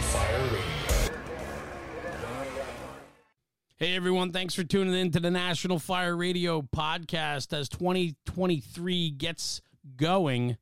Fire Radio. Hey everyone, thanks for tuning in to the National Fire Radio podcast. As 2023 gets going,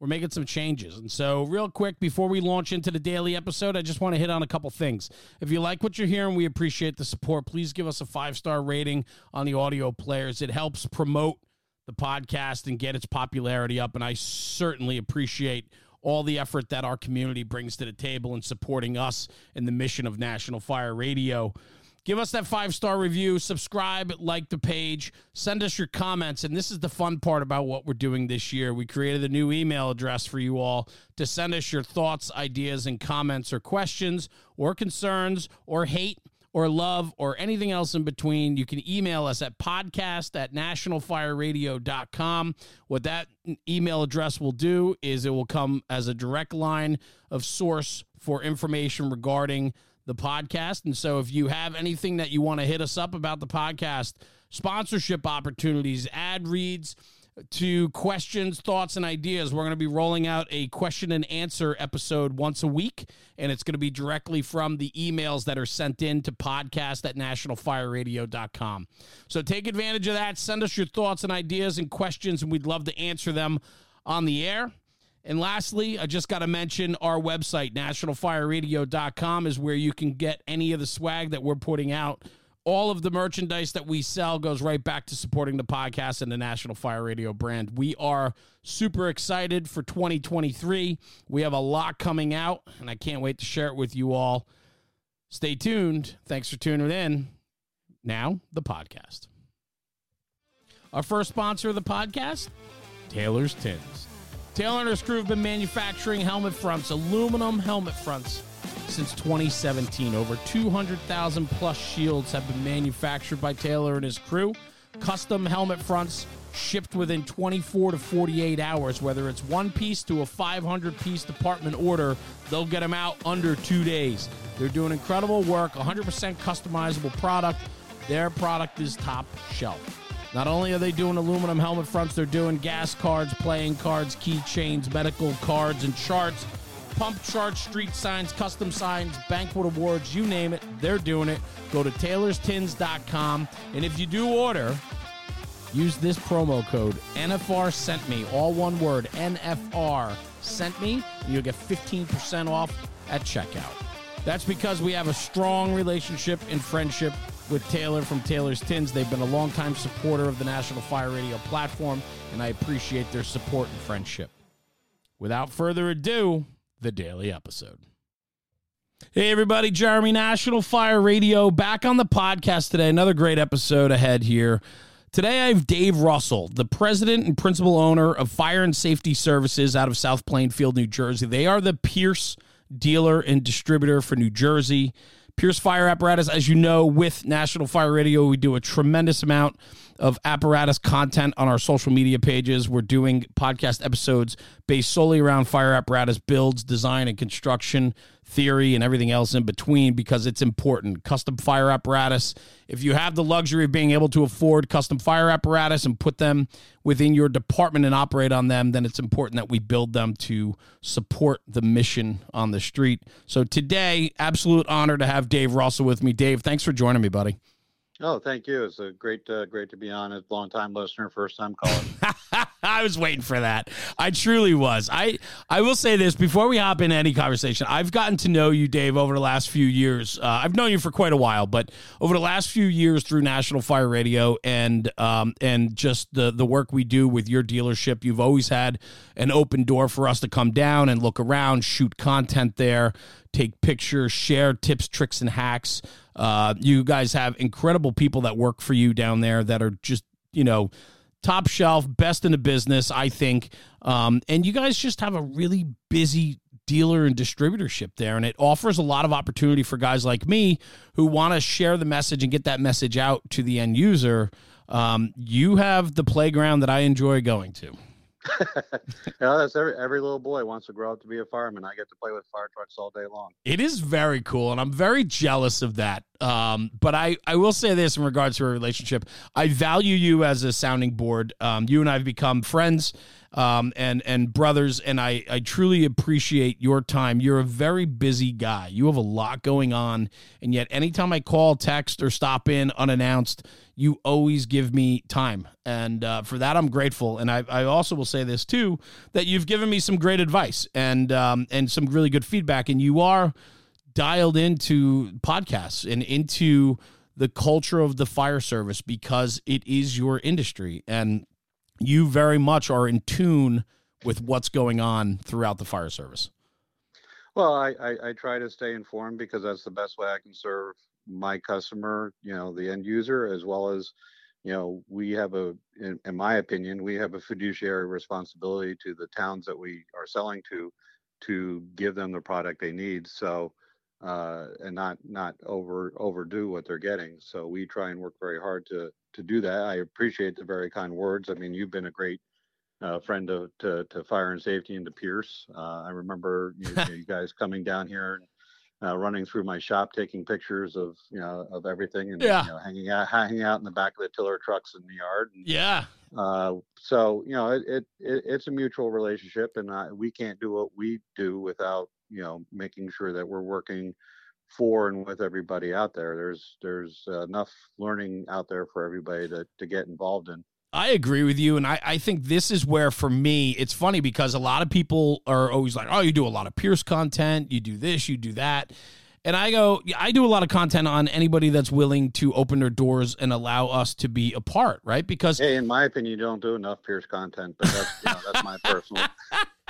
we're making some changes. And so, real quick, before we launch into the daily episode, I just want to hit on a couple things. If you like what you're hearing, we appreciate the support. Please give us a five star rating on the audio players. It helps promote the podcast and get its popularity up. And I certainly appreciate all the effort that our community brings to the table in supporting us in the mission of National Fire Radio. Give us that five star review, subscribe, like the page, send us your comments. And this is the fun part about what we're doing this year. We created a new email address for you all to send us your thoughts, ideas, and comments, or questions, or concerns, or hate, or love, or anything else in between. You can email us at podcast at nationalfireradio.com. What that email address will do is it will come as a direct line of source for information regarding the podcast. And so if you have anything that you want to hit us up about the podcast, sponsorship opportunities, ad reads, to questions, thoughts, and ideas. We're going to be rolling out a question and answer episode once a week, and it's going to be directly from the emails that are sent in to podcast at nationalfireradio.com. So take advantage of that. Send us your thoughts and ideas and questions, and we'd love to answer them on the air. And lastly, I just got to mention our website, nationalfireradio.com, is where you can get any of the swag that we're putting out. All of the merchandise that we sell goes right back to supporting the podcast and the National Fire Radio brand. We are super excited for 2023. We have a lot coming out, and I can't wait to share it with you all. Stay tuned. Thanks for tuning in. Now, the podcast. Our first sponsor of the podcast, Taylor's Tins. Taylor and his crew have been manufacturing helmet fronts, aluminum helmet fronts, since 2017. Over 200,000 plus shields have been manufactured by Taylor and his crew. Custom helmet fronts shipped within 24 to 48 hours. Whether it's one piece to a 500 piece department order, they'll get them out under two days. They're doing incredible work, 100% customizable product. Their product is top shelf. Not only are they doing aluminum helmet fronts, they're doing gas cards, playing cards, keychains, medical cards, and charts, pump charts, street signs, custom signs, banquet awards, you name it, they're doing it. Go to taylorstins.com. And if you do order, use this promo code NFR sent me, all one word, NFR sent me, and you'll get 15% off at checkout. That's because we have a strong relationship and friendship with Taylor from Taylor's Tins. They've been a longtime supporter of the National Fire Radio platform, and I appreciate their support and friendship. Without further ado, the daily episode. Hey, everybody, Jeremy, National Fire Radio, back on the podcast today. Another great episode ahead here. Today, I have Dave Russell, the president and principal owner of Fire and Safety Services out of South Plainfield, New Jersey. They are the Pierce dealer and distributor for New Jersey. Pierce Fire Apparatus, as you know, with National Fire Radio, we do a tremendous amount of apparatus content on our social media pages. We're doing podcast episodes based solely around fire apparatus builds, design, and construction theory and everything else in between because it's important. Custom fire apparatus. If you have the luxury of being able to afford custom fire apparatus and put them within your department and operate on them, then it's important that we build them to support the mission on the street. So today, absolute honor to have Dave Russell with me. Dave, thanks for joining me, buddy. Oh, thank you. It's a great, uh, great to be on. A long time listener, first time caller. I was waiting for that. I truly was. I I will say this before we hop into any conversation. I've gotten to know you, Dave, over the last few years. Uh, I've known you for quite a while, but over the last few years through National Fire Radio and um, and just the the work we do with your dealership, you've always had an open door for us to come down and look around, shoot content there, take pictures, share tips, tricks, and hacks. Uh, you guys have incredible people that work for you down there that are just, you know, top shelf, best in the business, I think. Um, and you guys just have a really busy dealer and distributorship there. And it offers a lot of opportunity for guys like me who want to share the message and get that message out to the end user. Um, you have the playground that I enjoy going to. Yeah, that's every every little boy wants to grow up to be a fireman. I get to play with fire trucks all day long. It is very cool, and I'm very jealous of that. Um, but I, I will say this in regards to our relationship. I value you as a sounding board. Um, you and I have become friends um, and and brothers, and I I truly appreciate your time. You're a very busy guy. You have a lot going on, and yet anytime I call, text, or stop in unannounced, you always give me time, and uh, for that I'm grateful. And I I also will say this too that you've given me some great advice and um, and some really good feedback, and you are dialed into podcasts and into the culture of the fire service because it is your industry and you very much are in tune with what's going on throughout the fire service. Well, I, I, I, try to stay informed because that's the best way I can serve my customer, you know, the end user, as well as, you know, we have a, in, in my opinion, we have a fiduciary responsibility to the towns that we are selling to, to give them the product they need. So, uh, and not not over overdo what they're getting. So we try and work very hard to to do that. I appreciate the very kind words. I mean, you've been a great uh, friend of, to to fire and safety and to Pierce. Uh, I remember you, you, guys coming down here and uh, running through my shop, taking pictures of you know of everything, and yeah. you know, hanging out hanging out in the back of the tiller trucks in the yard. And, yeah. Uh, so you know, it, it, it, it's a mutual relationship, and we can't do what we do without you know making sure that we're working for and with everybody out there. There's there's uh, enough learning out there for everybody to to get involved in. I agree with you. And I, I think this is where, for me, it's funny because a lot of people are always like, oh, you do a lot of Pierce content, you do this, you do that. And I go, I do a lot of content on anybody that's willing to open their doors and allow us to be a part, right? Because, hey, in my opinion, you don't do enough Pierce content, but that's, you know, that's my personal.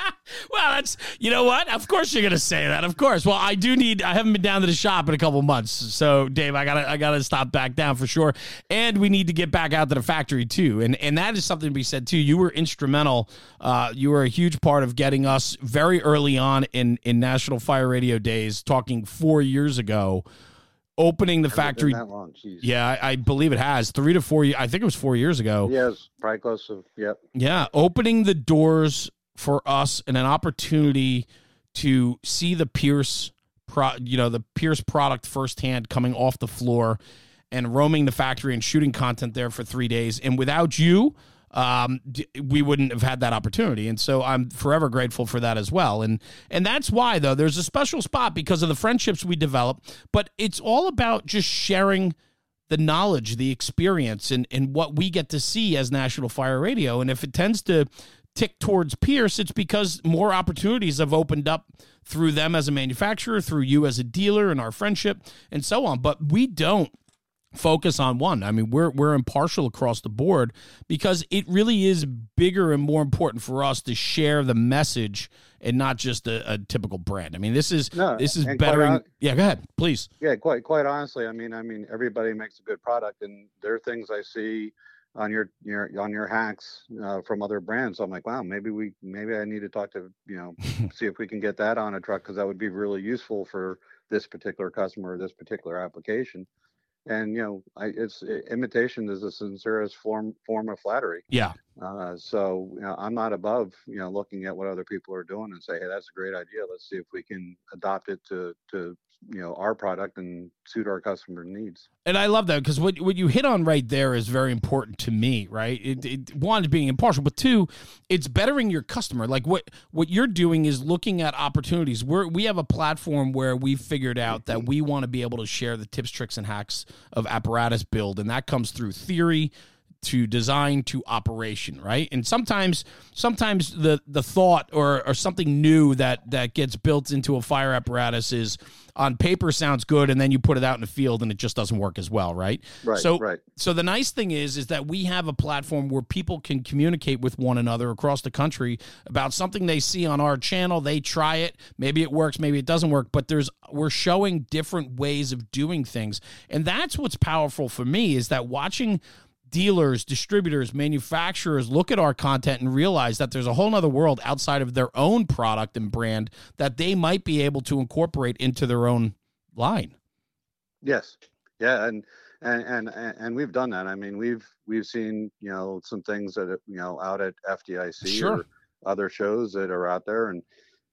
well, that's you know what? Of course you're gonna say that. Of course. Well, I do need. I haven't been down to the shop in a couple months, so Dave, I gotta I gotta stop back down for sure. And we need to get back out to the factory too. And and that is something to be said too. You were instrumental. Uh, you were a huge part of getting us very early on in in National Fire Radio days, talking four years ago opening the factory. Yeah, I, I, believe it has three to four. I think it was four years ago. Yes, probably close to. Yep. Yeah, opening the doors for us and an opportunity to see the Pierce, pro, you know, the Pierce product firsthand coming off the floor and roaming the factory and shooting content there for three days. And without you, um, we wouldn't have had that opportunity. And so I'm forever grateful for that as well. And and that's why though there's a special spot because of the friendships we develop. But it's all about just sharing the knowledge, the experience, and and what we get to see as National Fire Radio. And if it tends to tick towards Pierce, it's because more opportunities have opened up through them as a manufacturer, through you as a dealer, and our friendship, and so on. But we don't focus on one. I mean, we're we're impartial across the board because it really is bigger and more important for us to share the message and not just a, a typical brand. I mean, this is no, this is better. On, yeah, go ahead, please. Yeah, quite quite honestly, I mean, I mean, everybody makes a good product, and there are things I see on your your on your hacks uh, from other brands. So I'm like, wow, maybe we maybe I need to talk to you know see if we can get that on a truck because that would be really useful for this particular customer or this particular application. And you know, I, it's imitation is the sincerest form form of flattery. Yeah. Uh, so you know, I'm not above you know looking at what other people are doing and say, hey, that's a great idea. Let's see if we can adopt it to to you know our product and suit our customer needs. And i love that because what, what you hit on right there is very important to me right? It, it, one being impartial but two it's bettering your customer. Like what what you're doing is looking at opportunities. We're we have a platform where we've figured out that we want to be able to share the tips tricks and hacks of apparatus build and that comes through theory to design to operation right? And sometimes sometimes the the thought or or something new that that gets built into a fire apparatus is on paper sounds good and then you put it out in the field and it just doesn't work as well right? Right so right. so the nice thing is is that we have a platform where people can communicate with one another across the country about something they see on our channel they try it maybe it works maybe it doesn't work but there's we're showing different ways of doing things. And that's what's powerful for me is that watching dealers, distributors, manufacturers look at our content and realize that there's a whole other world outside of their own product and brand that they might be able to incorporate into their own line. Yes. Yeah. And, and, and and we've done that. I mean, we've we've seen you know some things that you know out at FDIC sure. or other shows that are out there, and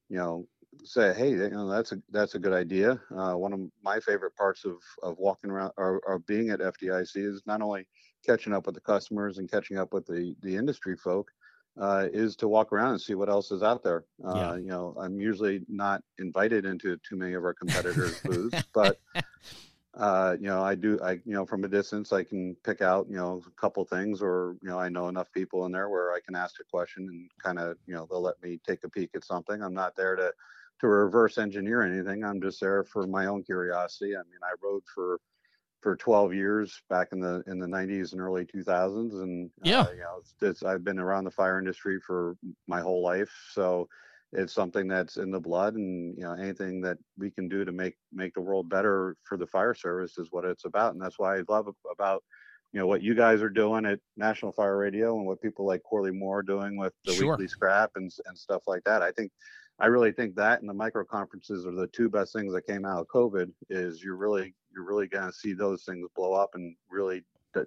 you know say, hey, you know that's a that's a good idea. Uh, one of my favorite parts of of walking around or, or being at FDIC is not only catching up with the customers and catching up with the the industry folk, uh, is to walk around and see what else is out there. Uh, Yeah. You know, I'm usually not invited into too many of our competitors' booths, but uh, you know, I do. I you know, from a distance, I can pick out you know a couple things, or you know, I know enough people in there where I can ask a question and kind of you know they'll let me take a peek at something. I'm not there to to reverse engineer anything. I'm just there for my own curiosity. I mean, I rode for for 12 years back in the in the 90s and early 2000s and Yeah. uh, you know it's, it's i've been around the fire industry for my whole life so it's something that's in the blood and you know anything that we can do to make make the world better for the fire service is what it's about and that's why i love about you know what you guys are doing at national fire radio and what people like corley moore are doing with the Sure. weekly scrap and, and stuff like that i think I really think that and the micro conferences are the two best things that came out of COVID. Is you're really you're really going to see those things blow up and really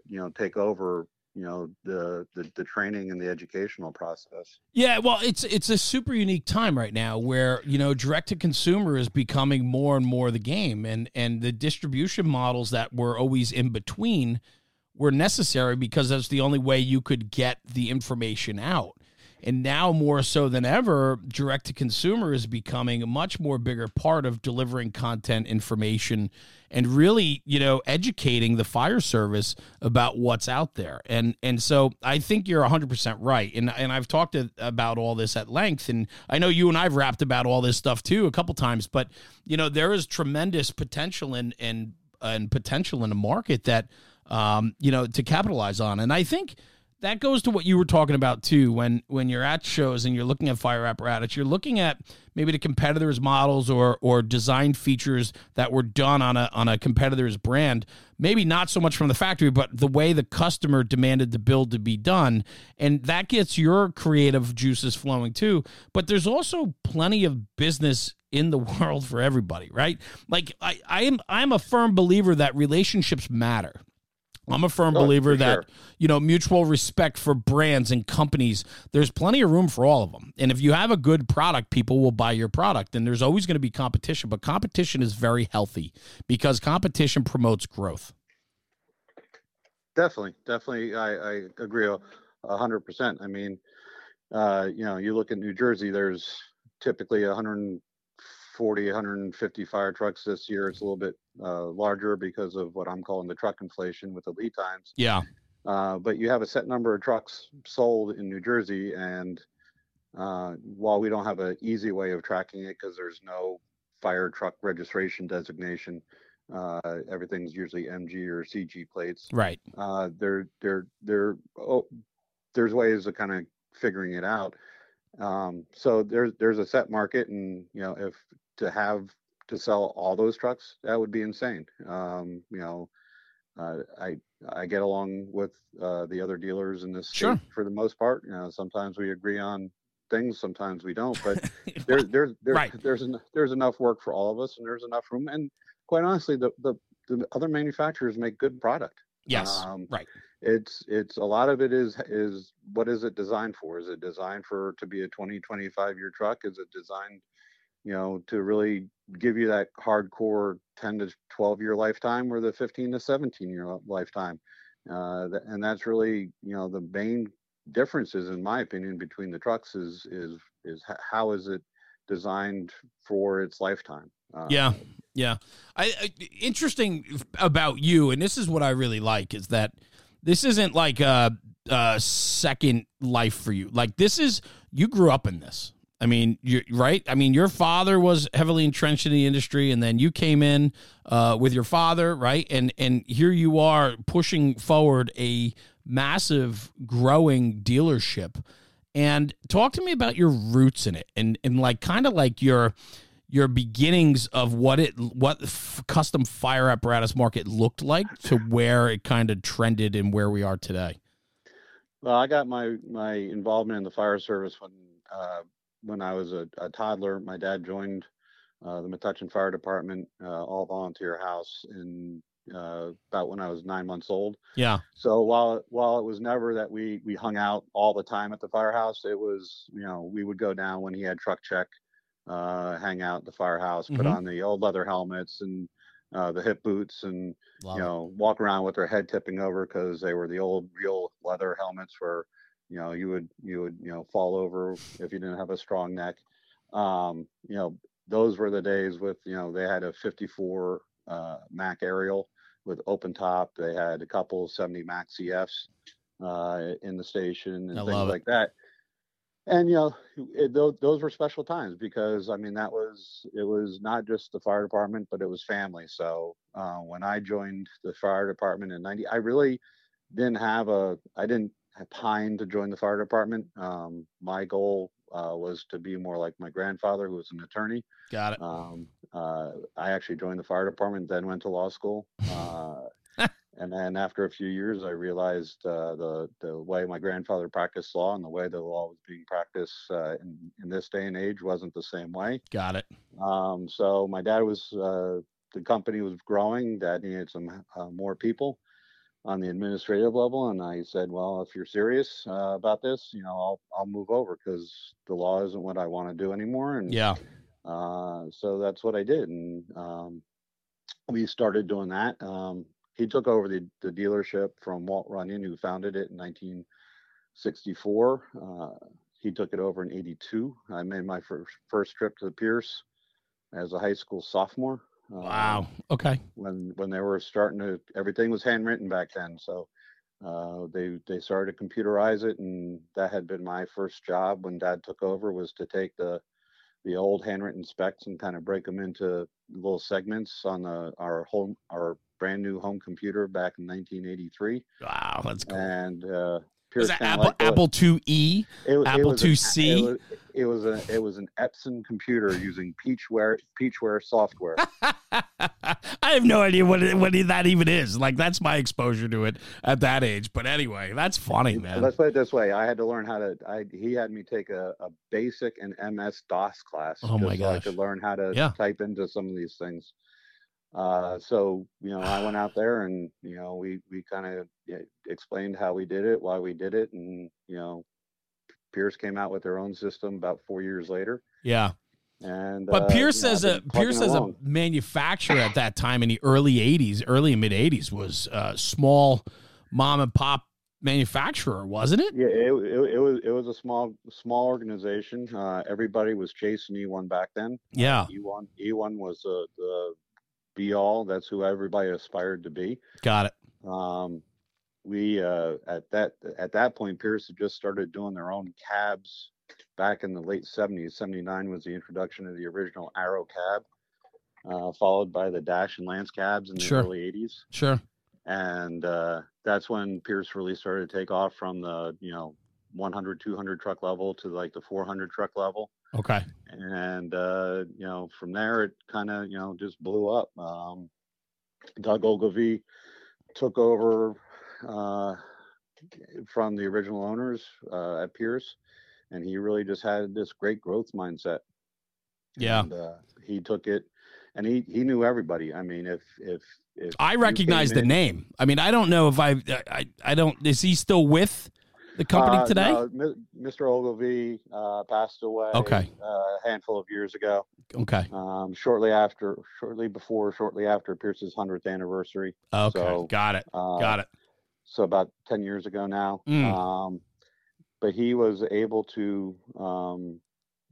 you know take over you know the, the the training and the educational process. Yeah, well, it's it's a super unique time right now where you know direct to consumer is becoming more and more the game, and and the distribution models that were always in between were necessary because that's the only way you could get the information out. And now more so than ever, direct to consumer is becoming a much more bigger part of delivering content, information, and really, you know, educating the fire service about what's out there. And and so I think you're 100% right. And and I've talked to, about all this at length and I know you and I've rapped about all this stuff too a couple times, but you know, there is tremendous potential and and and potential in the market that um, you know, to capitalize on. And I think that goes to what you were talking about too when when you're at shows and you're looking at fire apparatus you're looking at maybe the competitors models or or design features that were done on a on a competitor's brand. Maybe not so much from the factory but the way the customer demanded the build to be done. And that gets your creative juices flowing too. But there's also plenty of business in the world for everybody right? Like i i am i'm a firm believer that relationships matter I'm a firm Oh, believer that sure. you know mutual respect for brands and companies. There's plenty of room for all of them, and if you have a good product, people will buy your product. And there's always going to be competition, but competition is very healthy because competition promotes growth. Definitely, definitely, I, I agree hundred percent. I mean, uh, you know, you look at New Jersey. There's typically 140, 150 fire trucks this year. It's a little bit uh, larger because of what I'm calling the truck inflation with the lead times. Yeah, Uh, but you have a set number of trucks sold in New Jersey, and uh, while we don't have an easy way of tracking it because there's no fire truck registration designation, uh, everything's usually MG or CG plates. right. Uh, there, there, there. Oh, there's ways of kind of figuring it out. Um, so there's there's a set market, and you know if to have to sell all those trucks, that would be insane. Um, you know, uh, I I get along with uh, the other dealers in this Sure. for the most part. You know, sometimes we agree on things, sometimes we don't, but there, there's there, Right. there's en- there's enough work for all of us, and there's enough room. And quite honestly, the the, the other manufacturers make good product. yes, Um, right. It's it's a lot of it is is what is it designed for? Is it designed for to be a 20 25 year truck? Is it designed, you know, to really give you that hardcore 10 to 12 year lifetime or the 15 to 17 year lifetime? Uh, and that's really you know the main differences in my opinion between the trucks is is is how is it designed for its lifetime? Uh, Yeah, yeah. I, I interesting about you, and this is what I really like is that this isn't like a, a second life for you. Like this is you grew up in this. I mean, you right. I mean, your father was heavily entrenched in the industry, and then you came in uh, with your father, right? And and here you are pushing forward a massive, growing dealership. And talk to me about your roots in it, and and like kind of like your your beginnings of what it what f- custom fire apparatus market looked like to where it kind of trended and where we are today. Well, I got my my involvement in the fire service when uh, when I was a, a toddler. My dad joined uh, the Metuchen Fire Department, uh, all volunteer house in uh, about when I was nine months old. Yeah. So while while it was never that we we hung out all the time at the firehouse, it was you know we would go down when he had truck check, uh, hang out at the firehouse, put Mhm. on the old leather helmets and uh, the hip boots, and Love you it. know walk around with their head tipping over because they were the old real leather helmets where you know you would you would you know fall over if you didn't have a strong neck. Um, you know those were the days with you know they had a 54 uh, Mack aerial with open top. They had a couple 70 Mack CFs uh, in the station and I things like that. And you know, it, those, those were special times because I mean that was it was not just the fire department, but it was family. So uh, when I joined the fire department in '90, I really didn't have a I didn't have pine to join the fire department. Um, my goal uh, was to be more like my grandfather, who was an attorney. Got it. Um, uh, I actually joined the fire department, then went to law school. Uh, and then after a few years, I realized uh, the the way my grandfather practiced law and the way the law was being practiced uh, in in this day and age wasn't the same way. Got it. Um, so my dad was uh, the company was growing. Dad needed some uh, more people on the administrative level, and I said, "Well, if you're serious uh, about this, you know, I'll I'll move over because the law isn't what I want to do anymore." And Yeah. uh, so that's what I did, and um, we started doing that. Um, he took over the, the dealership from Walt Runyon, who founded it in 1964. Uh, he took it over in 82. I made my first, first trip to the Pierce as a high school sophomore. Wow. Okay. when when they were starting to everything was handwritten back then so uh, they they started to computerize it and that had been my first job when dad took over was to take the the old handwritten specs and kind of break them into little segments on the our home our brand new home computer back in 1983 Wow. That's cool. and uh Was Pierce that Apple Apple IIe? it, it Apple was an- IIc? It was, it was a it was an Epson computer using Peachware Peachware software. I have no idea what it, what that even is. Like that's my exposure to it at that age. But anyway, that's funny, man. Let's put it this way: I had to learn how to. I he had me take a, a basic and MS DOS class. Oh my just so I gosh. could learn how to Yeah. type into some of these things. Uh, so you know, I went out there and you know we we kind of explained how we did it, why we did it, and you know, Pierce came out with their own system about four years later. Yeah. And But uh, Pierce you know, as a Pierce as a manufacturer at that time in the early '80s, early and mid '80s, was a small mom and pop manufacturer, wasn't it? Yeah, it, it, it was it was a small small organization. Uh, everybody was chasing E1 back then. Yeah. E1 E1 was the the be all. That's who everybody aspired to be. Got it. Um, we uh, at that at that point, Pierce had just started doing their own cabs back in the late 70s. 79 was the introduction of the original Arrow cab, uh, followed by the Dash and Lance cabs in the Sure. early 80s Sure. and uh, that's when Pierce really started to take off from the you know 100 200 truck level to like the 400 truck level Okay. and uh, you know from there it kind of you know just blew up um, Doug Ogilvy took over uh, from the original owners uh, at Pierce and he really just had this great growth mindset Yeah. and uh, he took it and he he knew everybody i mean if if if I recognize the in- name. I mean, I don't know if I, I, I don't. Is he still with the company Uh, today? no, Mr. Ogilvy uh, passed away Okay. uh, a handful of years ago. Okay. Um, shortly after, shortly before, shortly after Pierce's hundredth anniversary. Okay. so, Got it. Uh, Got it. So about ten years ago now. Mm. Um, but he was able to, um,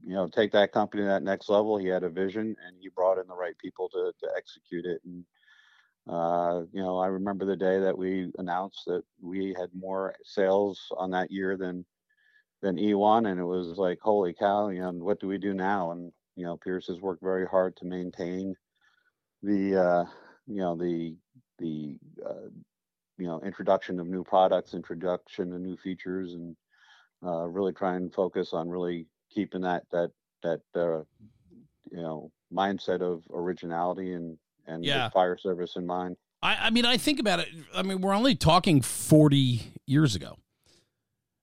you know, take that company to that next level. He had a vision, and he brought in the right people to to execute it. And uh, you know, I remember the day that we announced that we had more sales on that year than than E1, and it was like, holy cow! You know, what do we do now? And you know, Pierce has worked very hard to maintain the, uh, you know, the the uh, you know introduction of new products, introduction of new features, and uh, really try and focus on really keeping that that that uh, you know mindset of originality and and Yeah. the fire service in mind. I, I mean, I think about it. I mean, we're only talking 40 years ago.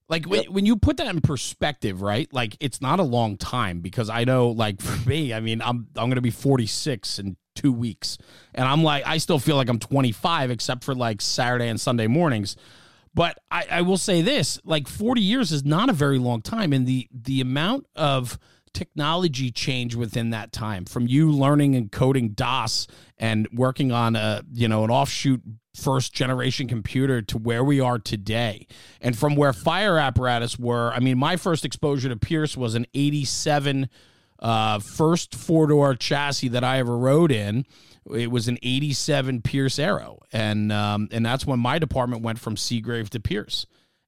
Like when, when you put that in perspective, right? Like it's not a long time because I know, like for me, I mean, I'm I'm going to be 46 in two weeks. And I'm like, I still feel like I'm 25, except for like Saturday and Sunday mornings. But I, I will say this: like 40 years is not a very long time, and the the amount of technology change within that time from you learning and coding DOS and working on a you know an offshoot first generation computer to where we are today. And from where fire apparatus were i mean my first exposure to pierce was an 87 uh, first four door chassis that i ever rode in. It was an 87 pierce arrow. And um, and that's when my department went from seagrave to pierce.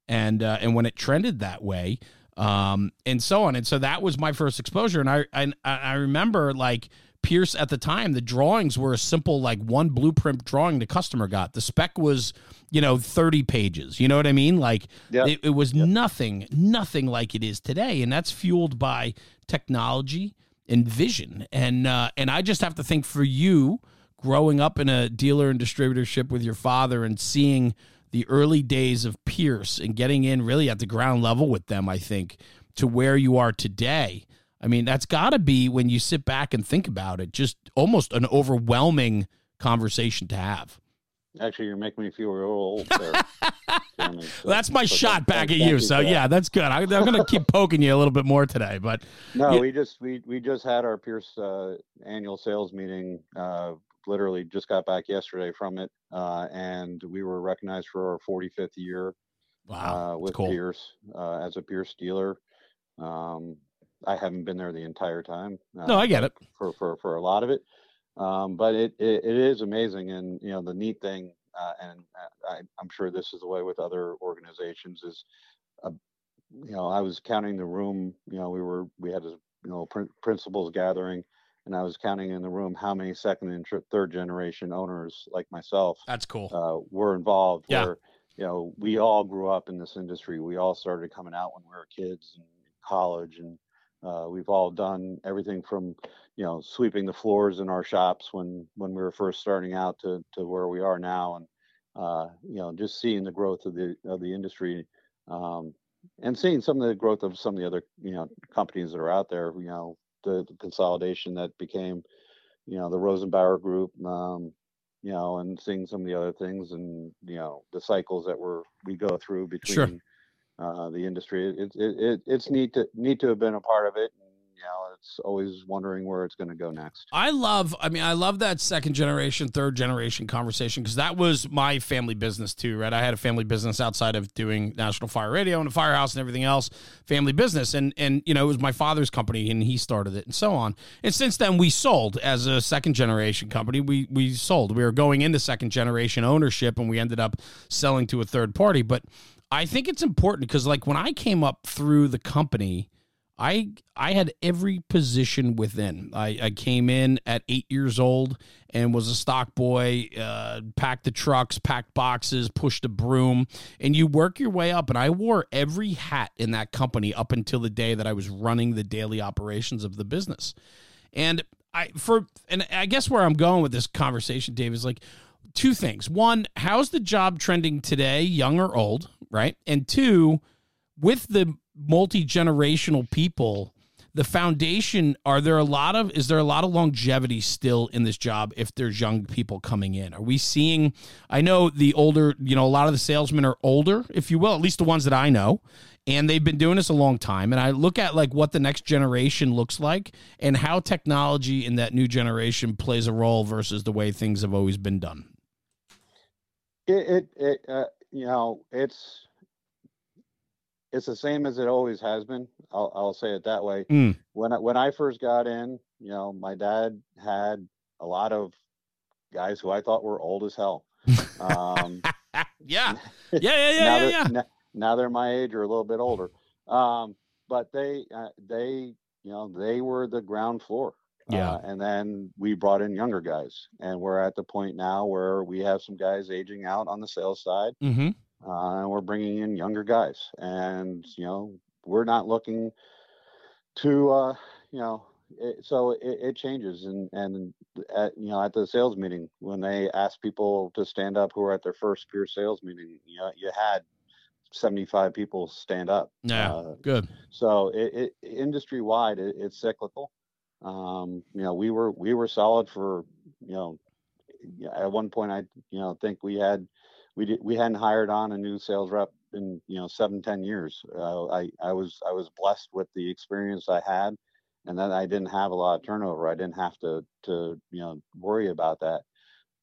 And uh, and when it trended that way um, and so on. And so that was my first exposure. And I, I, I remember like Pierce at the time, the drawings were a simple, like one blueprint drawing the customer got. The spec was, you know, 30 pages. You know what I mean? Like yep. it, it, was yep. nothing, nothing like it is today. And that's fueled by technology and vision. And, uh, and I just have to think for you growing up in a dealer and distributorship with your father and seeing the early days of Pierce and getting in really at the ground level with them, I think, to where you are today. I mean, that's got to be when you sit back and think about it, just almost an overwhelming conversation to have. Actually, you're making me feel real old there. so, that's my shot back at you. So yeah, that's good. I, am going to keep poking you a little bit more today, but no, we just we we just had our Pierce uh, annual sales meeting uh, literally just got back yesterday from it, uh, and we were recognized for our 45th year wow, uh, with cool. Pierce uh, as a Pierce dealer. Um, I haven't been there the entire time. no, I get it for for for a lot of it, um, but it, it, it is amazing, and you know the neat thing, uh, and uh, I, am sure this is the way with other organizations is. Uh, you know, I was counting the room. You know, we were we had a you know pr- principals gathering, and I was counting in the room how many second and third generation owners like myself. That's cool. Uh, were involved. Yeah. Where, you know, we all grew up in this industry. We all started coming out when we were kids and college, and uh, we've all done everything from, you know, sweeping the floors in our shops when when we were first starting out to to where we are now, and uh, you know, just seeing the growth of the of the industry. Um, and seeing some of the growth of some of the other you know companies that are out there you know the, the consolidation that became, you know, the Rosenbauer Group, um, you know, and seeing some of the other things and you know the cycles that we're we go through between sure. uh, the industry. It, it, it, it's neat to neat to have been a part of it know, it's always wondering where it's going to go next. I love, I mean, I love that second generation, third generation conversation because that was my family business too, right? I had a family business outside of doing National Fire Radio and a firehouse and everything else, family business. And, and, you know, it was my father's company and he started it and so on. And since then, we sold as a second generation company. We, we sold. We were going into second generation ownership and we ended up selling to a third party. But I think it's important because, like, when I came up through the company, I I had every position within. I, I came in at eight years old and was a stock boy, uh, packed the trucks, packed boxes, pushed a broom, and you work your way up. And I wore every hat in that company up until the day that I was running the daily operations of the business. And I for and I guess where I'm going with this conversation, Dave, is like two things. One, how's the job trending today, young or old, right? And two, with the multi generational people, the foundation are there a lot of is there a lot of longevity still in this job if there's young people coming in? Are we seeing i know the older you know a lot of the salesmen are older if you will at least the ones that i know and they've been doing this a long time and i look at like what the next generation looks like and how technology in that new generation plays a role versus the way things have always been done. It, it, it uh, you know it's it's the same as it always has been. I'll, I'll say it that way. Mm. When I, when I first got in, you know, my dad had a lot of guys who I thought were old as hell. Um, yeah, yeah, yeah, yeah, now yeah. yeah. Now, they're my age or a little bit older. Um, but they, uh, they, you know, they were the ground floor. Yeah. Uh, and then we brought in younger guys, and we're at the point now where we have some guys aging out on the sales side. Mm-hmm uh, and we're bringing in younger guys. And you know, we're not looking to, uh, you know, it, so it, it, changes. And and at, you know, at the sales meeting when they ask people to stand up who are at their first Pierce sales meeting, you know, you had 75 people stand up. Yeah, uh, good. So it, it industry wide, it's cyclical. Um, you know, we were we were solid for you know, at one point I, you know, think we had, we did, we hadn't hired on a new sales rep in, you know, seven, ten years. Uh, I, I was, I was blessed with the experience I had and then I didn't have a lot of turnover. I didn't have to, to, you know, worry about that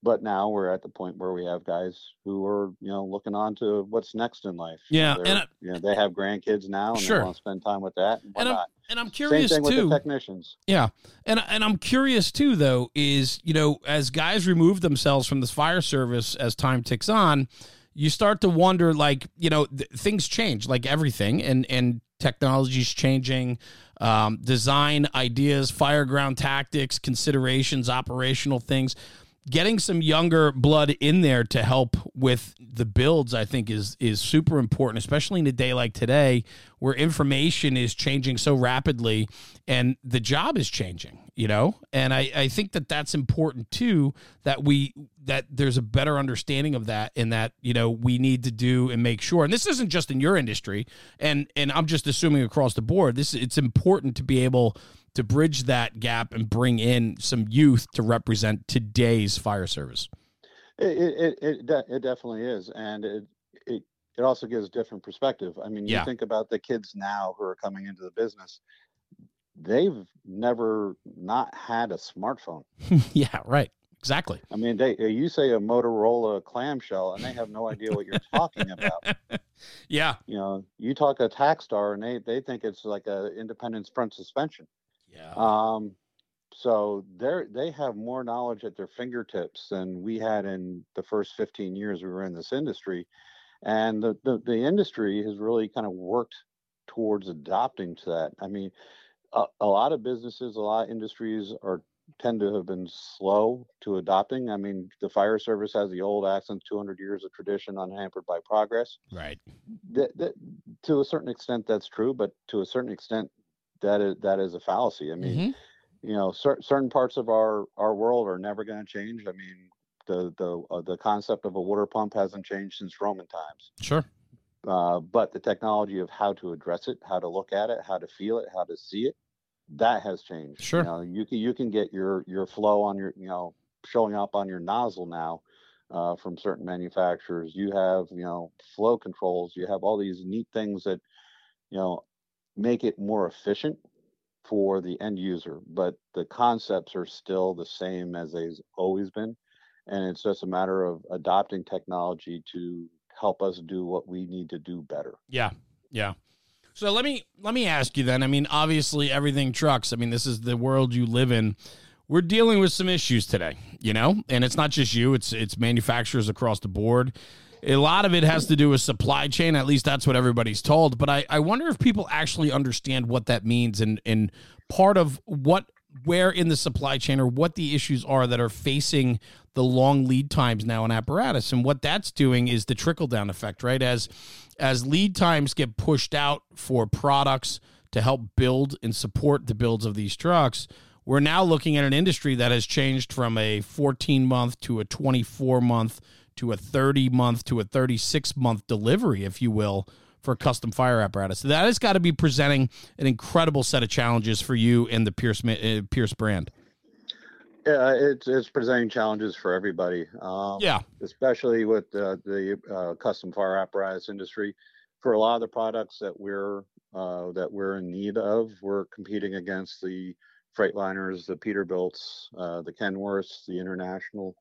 but now we're at the point where we have guys who are you know looking on to what's next in life. Yeah They're, and I, you know they have grandkids now and sure. they want to spend time with that and, and, I'm, and I'm curious Same thing too with the technicians. Yeah and and I'm curious too though is you know as guys remove themselves from this fire service as time ticks on you start to wonder like you know th- things change like everything and and technology's changing um, design ideas fireground tactics considerations operational things getting some younger blood in there to help with the builds i think is is super important especially in a day like today where information is changing so rapidly and the job is changing you know? And i i think that that's important too that we that there's a better understanding of that and that you know we need to do and make sure. And this isn't just in your industry and and i'm just assuming across the board this it's important to be able to bridge that gap and bring in some youth to represent today's fire service. It it it, it definitely is, and it it it also gives a different perspective. I mean, you yeah. think about the kids now who are coming into the business; they've never not had a smartphone. yeah, right. Exactly. I mean, they you say a Motorola clamshell, and they have no idea what you're talking about. yeah. You know, you talk a Takstar, and they they think it's like a independent front suspension. Yeah. Um, so they they have more knowledge at their fingertips than we had in the first 15 years we were in this industry, and the the, the industry has really kind of worked towards adopting to that. I mean, a, a lot of businesses, a lot of industries are tend to have been slow to adopting. I mean, the fire service has the old accent, 200 years of tradition unhampered by progress. Right. That, to a certain extent, that's true, but to a certain extent, that is that is a fallacy. I mean, mm-hmm. you know, cer- certain parts of our our world are never going to change. I mean, the the uh, the concept of a water pump hasn't changed since Roman times. Sure. Uh, but the technology of how to address it, how to look at it, how to feel it, how to see it, that has changed. Sure. You know, you can you can get your your flow on your you know showing up on your nozzle now uh, from certain manufacturers. You have you know flow controls. You have all these neat things that you know make it more efficient for the end user, but the concepts are still the same as they've always been. And it's just a matter of adopting technology to help us do what we need to do better. Yeah. Yeah. So let me let me ask you then. I mean, obviously everything trucks. I mean, this is the world you live in. We're dealing with some issues today, you know? And it's not just you, it's it's manufacturers across the board a lot of it has to do with supply chain. At least that's what everybody's told. But I, I wonder if people actually understand what that means and, and part of what where in the supply chain or what the issues are that are facing the long lead times now in apparatus. And what that's doing is the trickle down effect, right? As as lead times get pushed out for products to help build and support the builds of these trucks, we're now looking at an industry that has changed from a 14 month to a 24 month to a 30 month to a 36 month delivery, if you will, for custom fire apparatus. That has got to be presenting an incredible set of challenges for you and the Pierce uh, Pierce brand. Yeah, it's it's presenting challenges for everybody. Um, yeah, especially with uh, the uh, custom fire apparatus industry. For a lot of the products that we're uh, that we're in need of, we're competing against the Freightliners, the Peterbilts, uh, the Kenworths, the International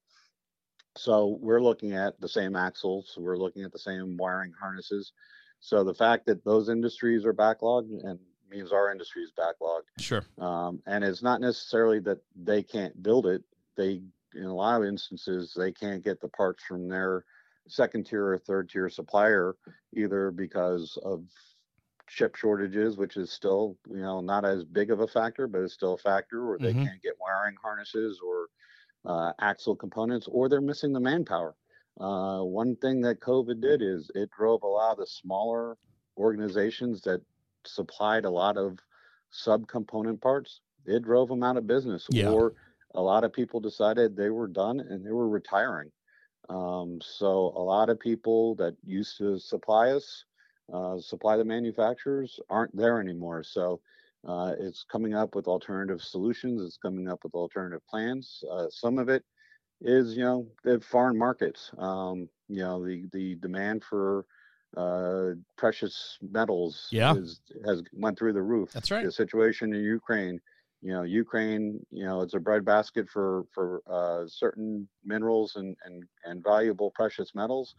so we're looking at the same axles, we're looking at the same wiring harnesses. So the fact that those industries are backlogged and means our industry is backlogged. Sure. Um, and it's not necessarily that they can't build it. They, in a lot of instances, they can't get the parts from their second tier or third tier supplier, either because of chip shortages, which is still, you know, not as big of a factor, but it's still a factor, or they mm-hmm. can't get wiring harnesses or uh, axle components, or they're missing the manpower. Uh, one thing that COVID did is it drove a lot of the smaller organizations that supplied a lot of subcomponent parts. It drove them out of business, yeah. or a lot of people decided they were done and they were retiring. Um, so a lot of people that used to supply us, uh, supply the manufacturers, aren't there anymore. So Uh, it's coming up with alternative solutions. It's coming up with alternative plans. Uh, some of it is, you know, the foreign markets. Um, you know, the the demand for uh, precious metals yeah. is, has went through the roof. That's right. The situation in Ukraine, you know, Ukraine, you know, it's a breadbasket for for uh, certain minerals and and and valuable precious metals.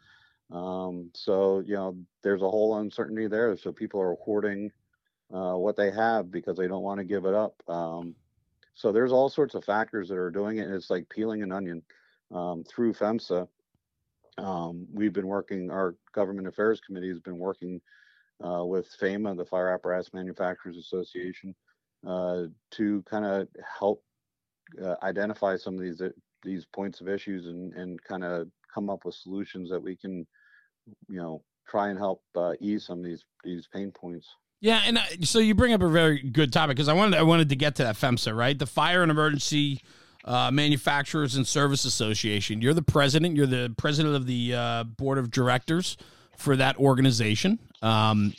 Um, so you know, there's a whole uncertainty there. So people are hoarding uh, what they have because they don't want to give it up. Um, so there's all sorts of factors that are doing it. And it's like peeling an onion um, through FEMSA. Um, we've been working, our government affairs committee has been working uh, with FAMA, the Fire Apparatus Manufacturers Association, uh, to kind of help uh, identify some of these uh, these points of issues and, and kind of come up with solutions that we can, you know, try and help uh, ease some of these these pain points. Yeah, and uh, so you bring up a very good topic because I wanted I wanted to get to that FEMSA, right? The Fire and Emergency uh, Manufacturers and Service Association. You're the president. You're the president of the uh, board of directors for that organization, um,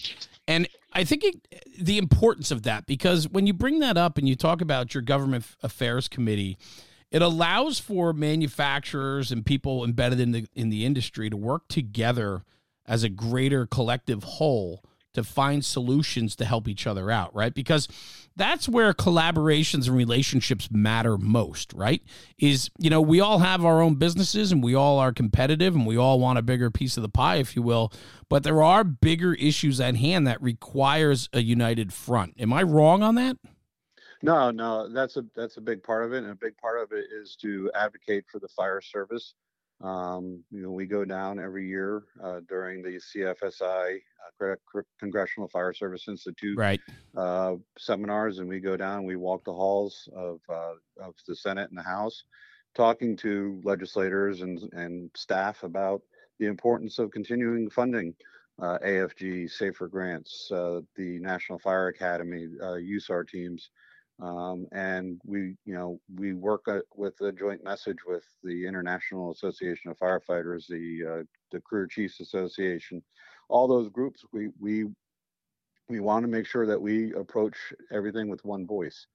and I think it, the importance of that because when you bring that up and you talk about your government affairs committee, it allows for manufacturers and people embedded in the in the industry to work together as a greater collective whole to find solutions to help each other out, right? Because that's where collaborations and relationships matter most, right? Is, you know, we all have our own businesses and we all are competitive and we all want a bigger piece of the pie, if you will, but there are bigger issues at hand that requires a united front. Am I wrong on that? No, no, that's a that's a big part of it, and a big part of it is to advocate for the fire service um, you know, we go down every year uh, during the CFSI uh, Congressional Fire Service Institute right. uh, seminars, and we go down. We walk the halls of uh, of the Senate and the House, talking to legislators and and staff about the importance of continuing funding uh, AFG, Safer Grants, uh, the National Fire Academy, USAR teams. Um, and we, you know, we work uh, with a joint message with the International Association of Firefighters, the uh, the Career Chiefs Association, all those groups. We we we want to make sure that we approach everything with one voice.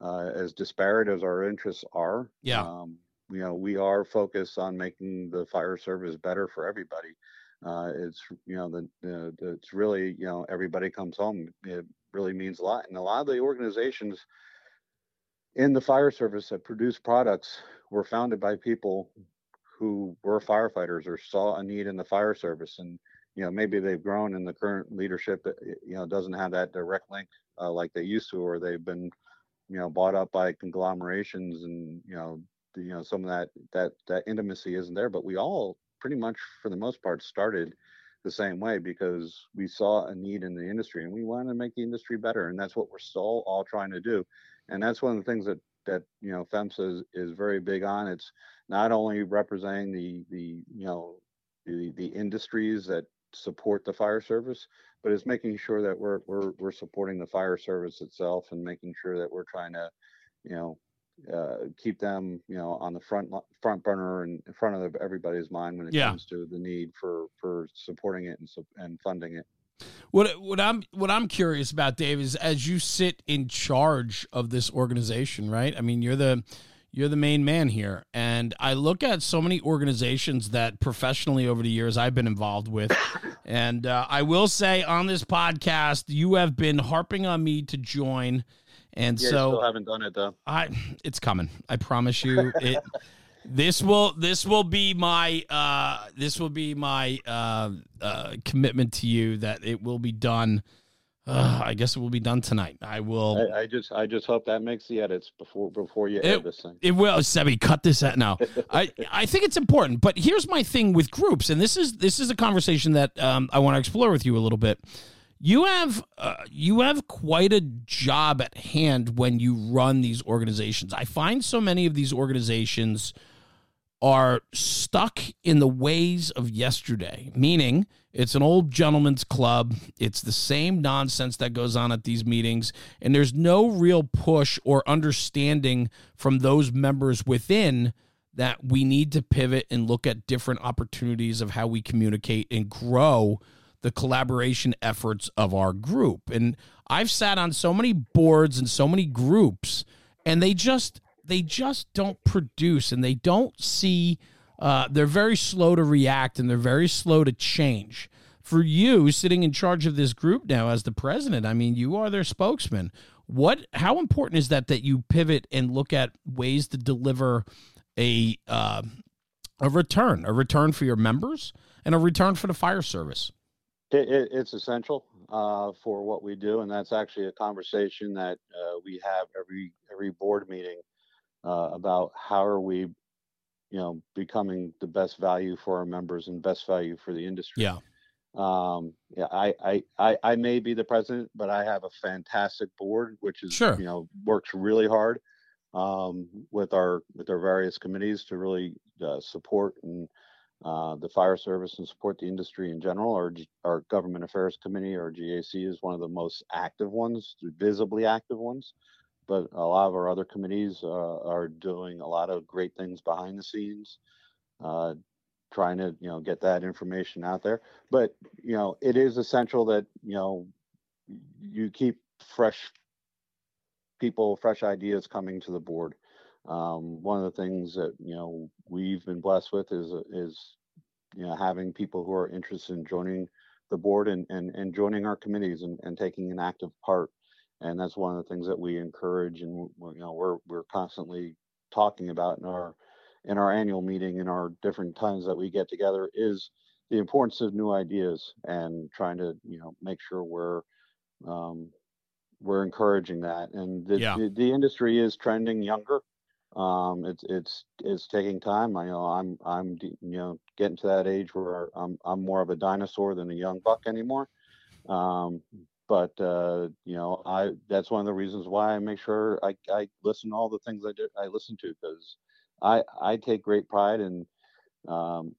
Uh, as disparate as our interests are, yeah, um, you know, we are focused on making the fire service better for everybody. Uh, it's you know the, the, the, it's really you know everybody comes home. It really means a lot, and a lot of the organizations in the fire service that produce products were founded by people who were firefighters or saw a need in the fire service. And you know maybe they've grown and the current leadership you know doesn't have that direct link uh, like they used to or they've been you know bought up by conglomerations and you know you know some of that that that intimacy isn't there. But we all pretty much for the most part started the same way because we saw a need in the industry and we wanted to make the industry better and that's what we're still all trying to do and that's one of the things that that you know FEMSA is, is very big on. It's not only representing the the you know the the industries that support the fire service, but it's making sure that we're we're we're supporting the fire service itself and making sure that we're trying to you know uh, keep them you know on the front front burner and in front of everybody's mind when it yeah. comes to the need for for supporting it and and funding it. What what I'm what I'm curious about, Dave, is as you sit in charge of this organization, right? I mean, you're the you're the main man here, and I look at so many organizations that professionally over the years I've been involved with, and uh, I will say on this podcast, you have been harping on me to join, and yeah, so still haven't done it though. I it's coming. I promise you it. This will this will be my uh, this will be my uh, uh, commitment to you that it will be done. Uh, I guess it will be done tonight. I will. I, I, just I just hope that makes the edits before before you edit this thing. It will, Sebi. Cut this out now. I I think it's important. But here's my thing with groups, and this is this is a conversation that um, I want to explore with you a little bit. You have uh, you have quite a job at hand when you run these organizations. I find so many of these organizations are stuck in the ways of yesterday, meaning it's an old gentleman's club. It's the same nonsense that goes on at these meetings, and there's no real push or understanding from those members within that we need to pivot and look at different opportunities of how we communicate and grow the collaboration efforts of our group. And I've sat on so many boards and so many groups, and they just they just don't produce and they don't see. Uh, they're very slow to react and they're very slow to change. For you, sitting in charge of this group now as the president, I mean, you are their spokesman. What? How important is that that you pivot and look at ways to deliver a uh, a return, a return for your members, and a return for the fire service? It, it, it's essential uh, for what we do, and that's actually a conversation that uh, we have every every board meeting uh, about how are we, you know, becoming the best value for our members and best value for the industry. Yeah. Um, yeah, I, I, I, I may be the president, but I have a fantastic board, which is, Sure. you know, works really hard um, with our with our various committees to really uh, support and uh, the fire service and support the industry in general. Our our government affairs committee, our GAC, is one of the most active ones, visibly active ones. But a lot of our other committees uh, are doing a lot of great things behind the scenes, uh, trying to you know get that information out there. But you know it is essential that you know you keep fresh people, fresh ideas coming to the board. Um, one of the things that you know we've been blessed with is is you know having people who are interested in joining the board and and, and joining our committees and, and taking an active part. And that's one of the things that we encourage and you know we're we're constantly talking about in our in our annual meeting in our different times that we get together is the importance of new ideas and trying to you know make sure we're um, we're encouraging that and the, Yeah. the, the industry is trending younger um it's it's it's taking time. I know i'm i'm you know getting to that age where i'm i'm more of a dinosaur than a young buck anymore. Um but uh you know i that's one of the reasons why i make sure i i listen to all the things i do i listen to because i i take great pride in um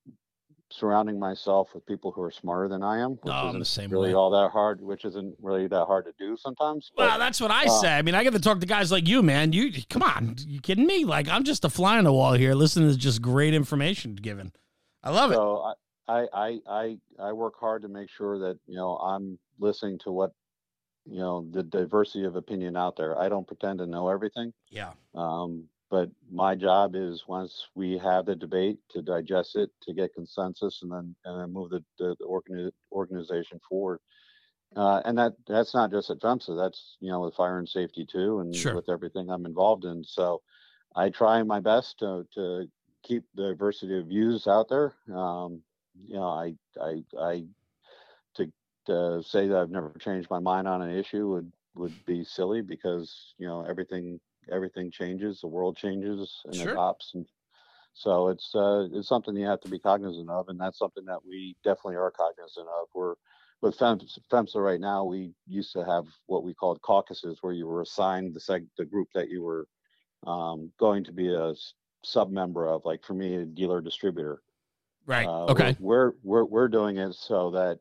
surrounding myself with people who are smarter than i am which I'm isn't the same really way. all that hard which isn't really that hard to do sometimes but- Well, that's what I uh, say. I mean, I get to talk to guys like you, man. You come on, you kidding me? Like I'm just a fly on the wall here, listening to just great information given. I love it. so I, I i i i work hard to make sure that you know i'm listening to what you know the diversity of opinion out there i don't pretend to know everything Yeah, um, but my job is once we have the debate to digest it to get consensus and then and then move the, the, the organi- organization forward. Uh, and that that's not just at FEMSA, that's you know with fire and safety too and Sure. with everything i'm involved in. So i try my best to to keep the diversity of views out there. Um, you know i i i to, to say that i've never changed my mind on an issue would would be silly because you know everything everything changes the world changes and Sure. adopts and so it's uh it's something you have to be cognizant of and that's something that we definitely are cognizant of we're with FEMSA right now, we used to have what we called caucuses, where you were assigned the seg- the group that you were um, going to be a sub member of. Like for me, a dealer distributor. right. Uh, okay. We're, we're we're doing it so that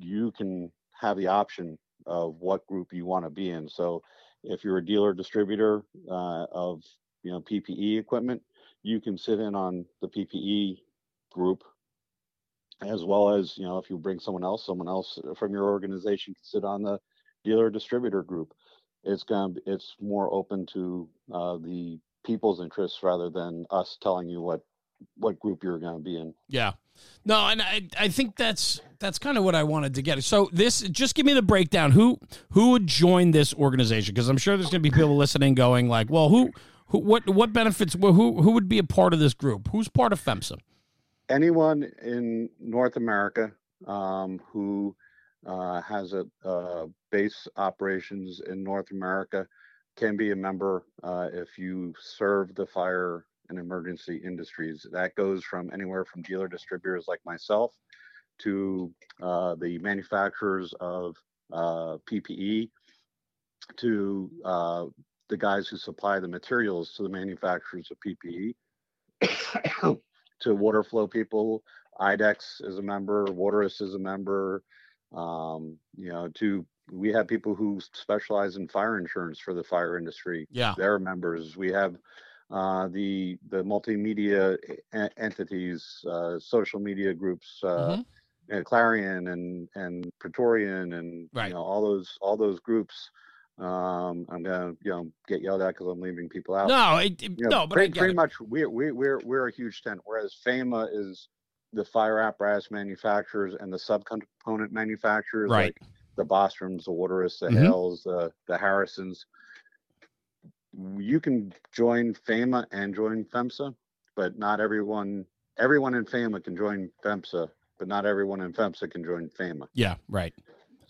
you can have the option of what group you want to be in. So if you're a dealer distributor uh, of you know PPE equipment, you can sit in on the PPE group as well as you know if you bring someone else someone else from your organization can sit on the dealer distributor group. It's going it's more open to uh, the people's interests rather than us telling you what what group you're going to be in Yeah. No, and I I think that's that's kind of what I wanted to get. So this just give me the breakdown. Who who would join this organization? Because I'm sure there's going to be people listening going like, well, who who what what benefits? Who who would be a part of this group? Who's part of FEMSA? anyone in north america um, who uh, has a, uh base operations in north america can be a member uh, if you serve the fire and emergency industries that goes from anywhere from dealer distributors like myself to uh, the manufacturers of uh, ppe to uh, the guys who supply the materials to the manufacturers of ppe to water flow people. IDEX is a member, Waterous is a member. Um, you know, to we have people who specialize in fire insurance for the fire industry. Yeah. They're members. We have uh, the the multimedia entities, uh, social media groups, uh, Mhm. and Clarion and and Praetorian and Right. you know all those all those groups. Um, I'm gonna you know get yelled at because I'm leaving people out. No, it, it- You know, no, but pretty, much we're we, we're we're a huge tent, whereas FAMA is the fire apparatus manufacturers and the subcomponent manufacturers Right. like the Bostroms, the Waterists, the Mhm. Hales, the the Harrisons. You can join FAMA and join FEMSA, but not everyone everyone in FAMA can join FEMSA, but not everyone in FEMSA can join FAMA. Yeah, right.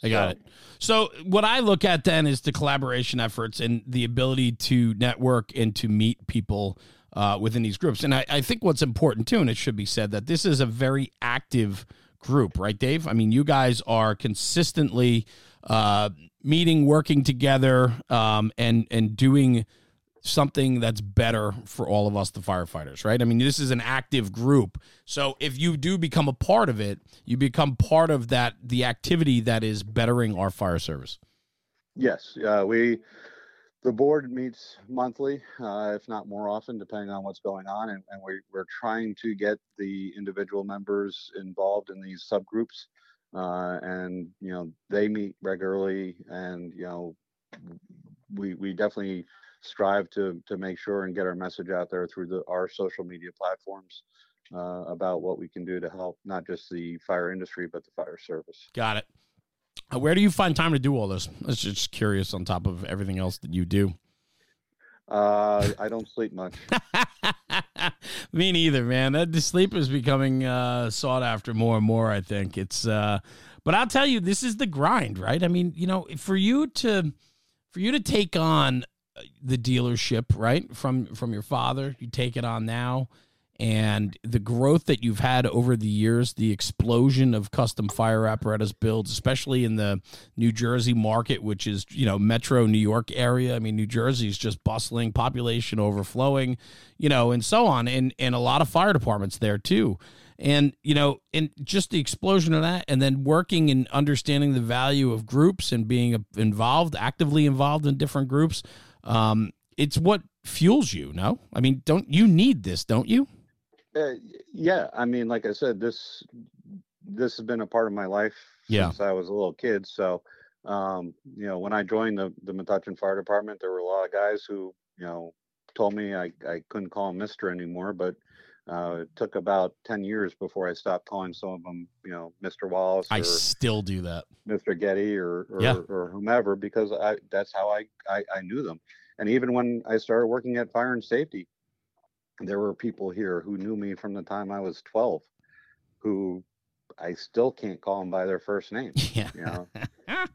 I got So- it. So what I look at then is the collaboration efforts and the ability to network and to meet people uh, within these groups. And I, I think what's important too, and it should be said that this is a very active group, right, Dave? I mean, you guys are consistently uh, meeting, working together, um, and and doing something that's better for all of us, the firefighters, right? I mean, this is an active group. So if you do become a part of it, you become part of that, the activity that is bettering our fire service. Yes, uh, we, the board meets monthly, uh, if not more often, depending on what's going on, and, and we, we're trying to get the individual members involved in these subgroups. Uh, and, you know, they meet regularly and, you know, we, we definitely strive to, to make sure and get our message out there through the, our social media platforms, uh, about what we can do to help not just the fire industry, but the fire service. Got it. Uh, Where do you find time to do all this? I was just curious on top of everything else that you do. Uh, I don't sleep much. Me neither, man. The sleep is becoming uh, sought after more and more. I think it's, uh, but I'll tell you, this is the grind, right? I mean, you know, for you to, for you to take on uh, the dealership, right, from from your father, you take it on now, and the growth that you've had over the years, the explosion of custom fire apparatus builds, especially in the New Jersey market, which is you know metro New York area. I mean, New Jersey is just bustling, population overflowing, you know, and so on, and and a lot of fire departments there too. And you know, and just the explosion of that, and then working and understanding the value of groups and being involved, actively involved in different groups, um, it's what fuels you. No, I mean, don't you need this? Don't you? Uh, yeah, I mean, like I said, this this has been a part of my life Yeah. since I was a little kid. So, um, you know, when I joined the the Metuchen Fire Department, there were a lot of guys who, you know, told me I I couldn't call him Mister anymore. But uh, it took about ten years before I stopped calling some of them, you know, Mister Wallace I still do that. Mr. Getty or or, Yeah. or whomever because I that's how I, I I knew them. And even when I started working at Fire and Safety, there were people here who knew me from the time I was 12 who I still can't call them by their first name, Yeah. you know.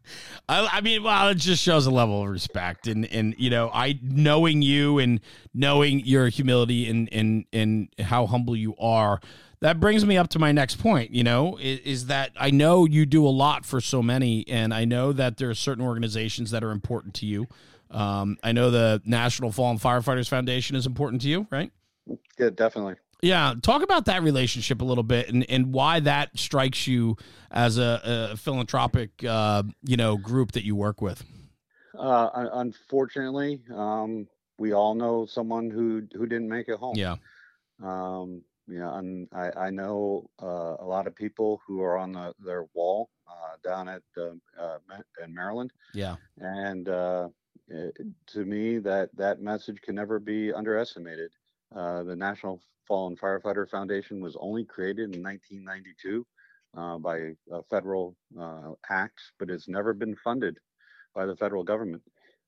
I, I mean, well, it just shows a level of respect, and and you know, I knowing you and knowing your humility and and and how humble you are. That brings me up to my next point. You know, is, is that I know you do a lot for so many, and I know that there are certain organizations that are important to you. Um, I know the National Fallen Firefighters Foundation is important to you, right? Yeah, definitely. Yeah, talk about that relationship a little bit and, and why that strikes you as a, a philanthropic, uh, you know, group that you work with. Uh, unfortunately, um, we all know someone who who didn't make it home. Yeah, Um, you know, and I, I know uh, a lot of people who are on the, their wall uh, down at uh, uh, in Maryland, yeah, and uh, it, to me, that that message can never be underestimated. Uh, the National Fallen Firefighter Foundation was only created in 1992 uh, by a federal uh, act, but it's never been funded by the federal government.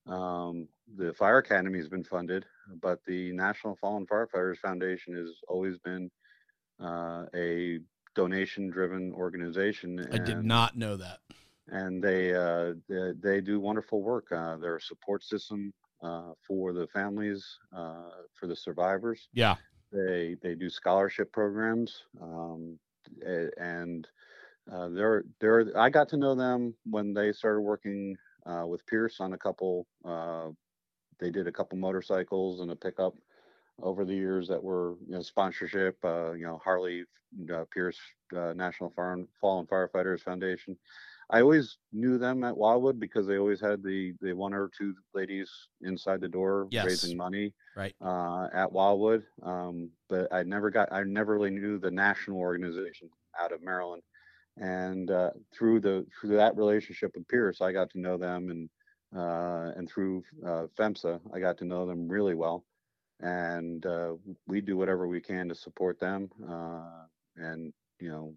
Um, the Fire Academy has been funded, but the National Fallen Firefighters Foundation has always been uh, a donation-driven organization. I did not know that. and they uh, they, they do wonderful work. Uh, they're a support system uh, for the families, uh, for the survivors. Yeah, They they do scholarship programs, um, and uh, they're they're. I got to know them when they started working uh, with Pierce on a couple. Uh, they did a couple motorcycles and a pickup over the years that were you know sponsorship. Uh, you know Harley uh, Pierce uh, National Fire, Fallen Firefighters Foundation. I always knew them at Wildwood because they always had the the one or two ladies inside the door Yes. raising money right. uh, at Wildwood. Um, but I never got, I never really knew the national organization out of Maryland. and uh, through the through that relationship with Pierce, I got to know them, and uh, and through uh, FEMSA, I got to know them really well, and uh, we do whatever we can to support them, uh, and you know,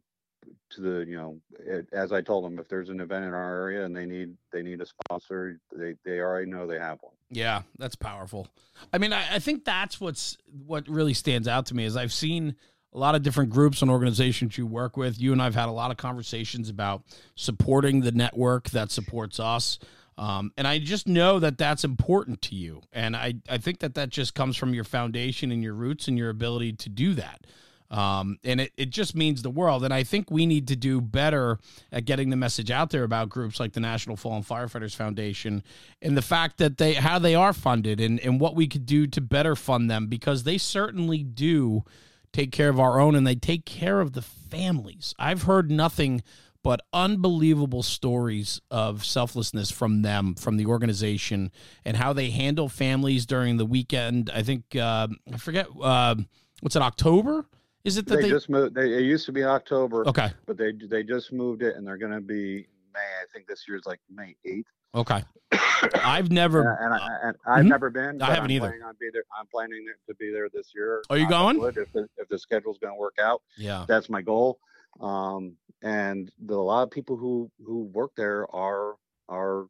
to the you know, it, as I told them, if there's an event in our area and they need they need a sponsor, they they already know they have one. Yeah, that's powerful. I mean, I, I think that's what's what really stands out to me is I've seen a lot of different groups and organizations you work with. You and I've had a lot of conversations about supporting the network that supports us. Um, and I just know that that's important to you. And I, I think that that just comes from your foundation and your roots and your ability to do that. Um, and it, it just means the world. And I think we need to do better at getting the message out there about groups like the National Fallen Firefighters Foundation and the fact that they how they are funded and, and what we could do to better fund them because they certainly do take care of our own and they take care of the families. I've heard nothing but unbelievable stories of selflessness from them, from the organization, and how they handle families during the weekend. I think uh, I forget uh, what's it October. Is it that they, they, just moved? They, it used to be October, okay? but they they just moved it, and they're going to be May. I think this year's like May eighth. Okay. I've never. And, I, and I've Mhm. never been. I haven't I'm either. Planning on be there. I'm planning to be there this year. Are you on going? wood, If the, if the schedule's going to work out, yeah. that's my goal. Um, and the, a lot of people who who work there are are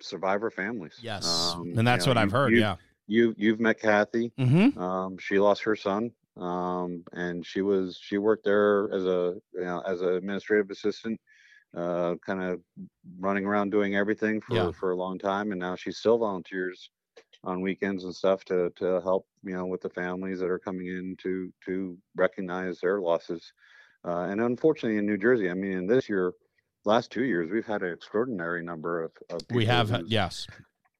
survivor families. Yes. Um, and that's you know, what I've heard. You, yeah. You you've met Kathy. Mm-hmm. Um, she lost her son. Um, and she was she worked there as a you know as an administrative assistant, uh, kind of running around doing everything for Yeah. for a long time, and now she still volunteers on weekends and stuff to to help you know with the families that are coming in to to recognize their losses. Uh, and unfortunately, in New Jersey, I mean, in this year, last two years, we've had an extraordinary number of, of We have. Yes.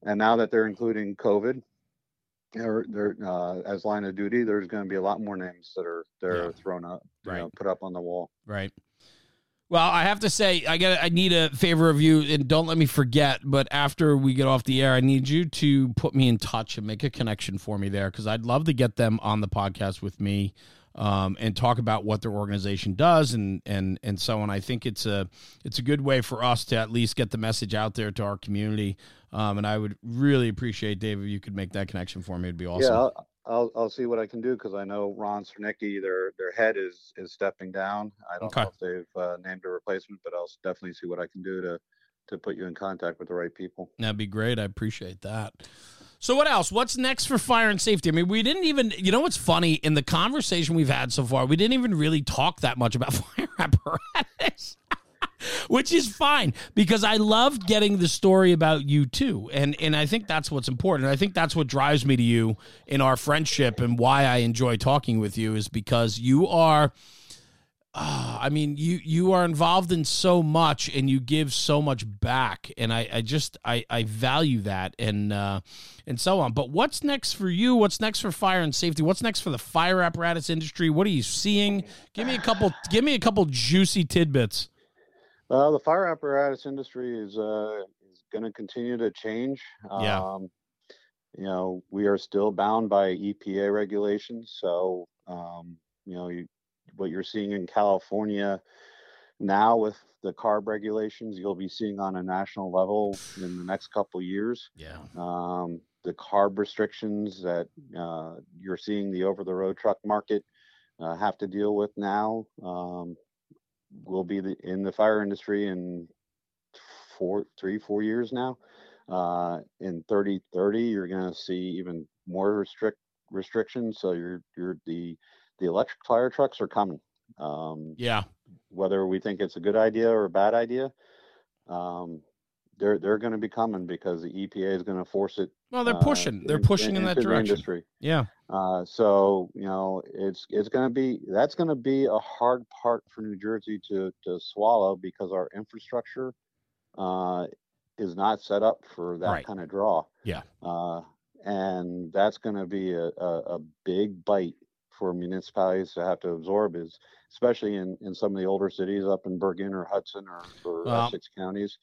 and now that they're including COVID, they're, they're, uh, as line of duty, there's going to be a lot more names that are that are Yeah. thrown up, you Right. know, put up on the wall. Right. Well, I have to say, I got I need a favor of you, and don't let me forget. But after we get off the air, I need you to put me in touch and make a connection for me there, because I'd love to get them on the podcast with me, um, and talk about what their organization does and and and so on. I think it's a it's a good way for us to at least get the message out there to our community. Um, and I would really appreciate Dave if you could make that connection for me. It'd be awesome. Yeah, I'll, I'll I'll see what I can do because I know Ron Siarnicki, their their head is is stepping down. I don't Okay. know if they've uh, named a replacement, but I'll definitely see what I can do to to put you in contact with the right people. That'd be great. I appreciate that. So what else? What's next for fire and safety? I mean, we didn't even you know what's funny in the conversation we've had so far, we didn't even really talk that much about fire apparatus. Which is fine because I loved getting the story about you too. And and I think that's what's important. I think that's what drives me to you in our friendship and why I enjoy talking with you is because you are Ah, I mean, you you are involved in so much, and you give so much back, and I, I just I, I value that, and uh, and so on. But what's next for you? What's next for fire and safety? What's next for the fire apparatus industry? What are you seeing? Give me a couple. Give me a couple juicy tidbits. Uh, the fire apparatus industry is uh, is going to continue to change. Yeah. Um, you know, we are still bound by EPA regulations. So, um, you know, you, what you're seeing in California now with the CARB regulations, you'll be seeing on a national level in the next couple years. Yeah. Um, the CARB restrictions that uh, you're seeing the over-the-road truck market uh, have to deal with now um, will be the, in the fire industry in four, three, four years now. Uh, in 3030, you're going to see even more restrict restrictions. So you're you're the the electric fire trucks are coming. Um, Yeah. whether we think it's a good idea or a bad idea, um, they're they're going to be coming because the EPA is going to force it. Well, they're uh, pushing. They're in- pushing in that direction. industry. Yeah. Uh, so you know, it's it's going to be that's going to be a hard part for New Jersey to to swallow because our infrastructure uh, is not set up for that Right. kind of draw. Yeah. Uh, and that's going to be a, a, a big bite for municipalities to have to absorb is especially in, in some of the older cities up in Bergen or Hudson or, or Well- Essex counties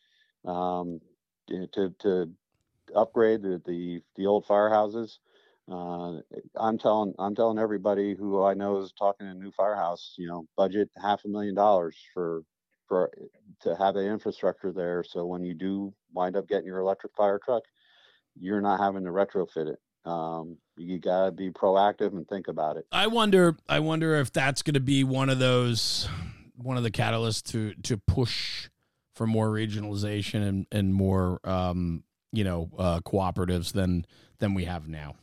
um, to, to, to upgrade the, the, the old firehouses. Uh, I'm telling I'm telling everybody who I know is talking a new firehouse, you know, budget half a million dollars for for to have the infrastructure there. So when you do wind up getting your electric fire truck, you're not having to retrofit it. Um, you gotta be proactive and think about it. I wonder. I wonder if that's going to be one of those, one of the catalysts to to push for more regionalization and and more, um, you know, uh, cooperatives than than we have now.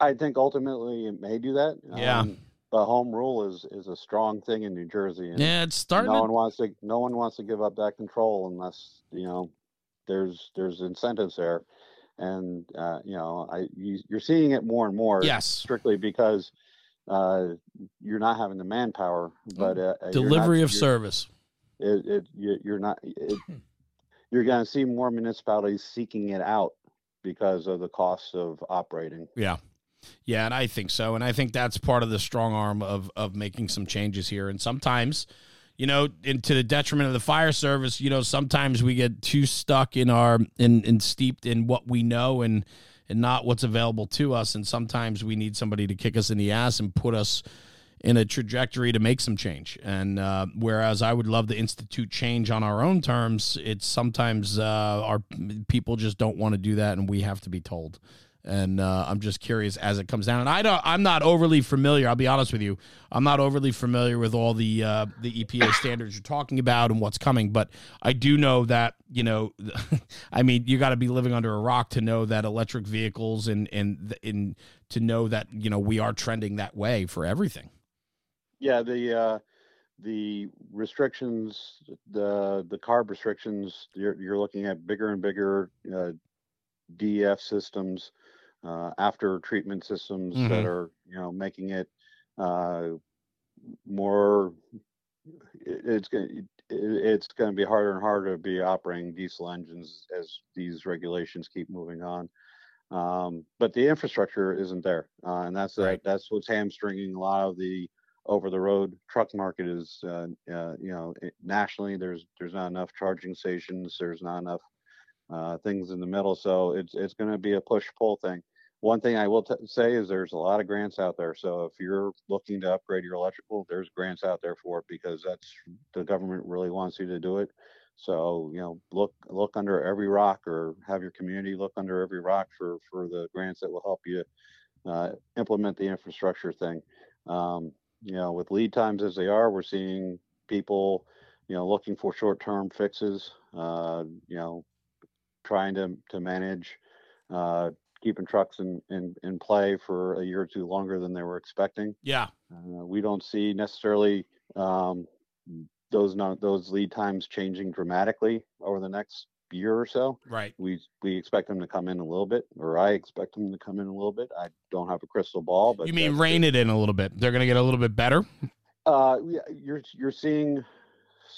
I think ultimately it may do that. Yeah. Um, but home rule is is a strong thing in New Jersey. And Yeah, it's starting. no to- one wants to no one wants to give up that control unless you know there's there's incentives there, and uh, you know I you, you're seeing it more and more. yes, strictly because uh, you're not having the manpower, but uh, uh, you're not- delivery of service. It, it you, you're not. It, you're going to see more municipalities seeking it out because of the cost of operating. Yeah. Yeah, and I think so. And I think that's part of the strong arm of of making some changes here. And sometimes, you know, into the detriment of the fire service, you know, sometimes we get too stuck in our in in steeped in what we know and and not what's available to us. And sometimes we need somebody to kick us in the ass and put us in a trajectory to make some change. And uh, whereas I would love to institute change on our own terms, it's sometimes uh, our people just don't want to do that, and we have to be told. And uh, I'm just curious as it comes down. And I don't, I'm not overly familiar. I'll be honest with you. I'm not overly familiar with all the uh, the EPA standards you're talking about and what's coming. But I do know that you know, I mean, you got to be living under a rock to know that electric vehicles and and in to know that you know we are trending that way for everything. Yeah, the uh, the restrictions, the the CARB restrictions, you're you're looking at bigger and bigger uh, DEF systems, uh, after treatment systems that Mhm. are you know making it uh, more. it- It's going to it's going to be harder and harder to be operating diesel engines as these regulations keep moving on. Um, but the infrastructure isn't there, uh, and that's Right. that's what's hamstringing a lot of the over the road truck market is uh, uh, you know it, nationally there's there's not enough charging stations there's not enough uh, things in the middle so it's it's going to be a push pull thing one thing i will say is there's a lot of grants out there so if you're looking to upgrade your electrical there's grants out there for it because that's the government really wants you to do it so you know look look under every rock or have your community look under every rock for for the grants that will help you uh, implement the infrastructure thing um, you know, with lead times as they are, we're seeing people, you know, looking for short-term fixes. Uh, you know, trying to to manage uh, keeping trucks in, in in play for a year or two longer than they were expecting. Yeah, Uh, we don't see necessarily um, those not those lead times changing dramatically over the next year or so. right. We we expect them to come in a little bit, or I expect them to come in a little bit. I don't have a crystal ball, but You mean rein it in a little bit? They're going to get a little bit better. Uh, yeah, you're you're seeing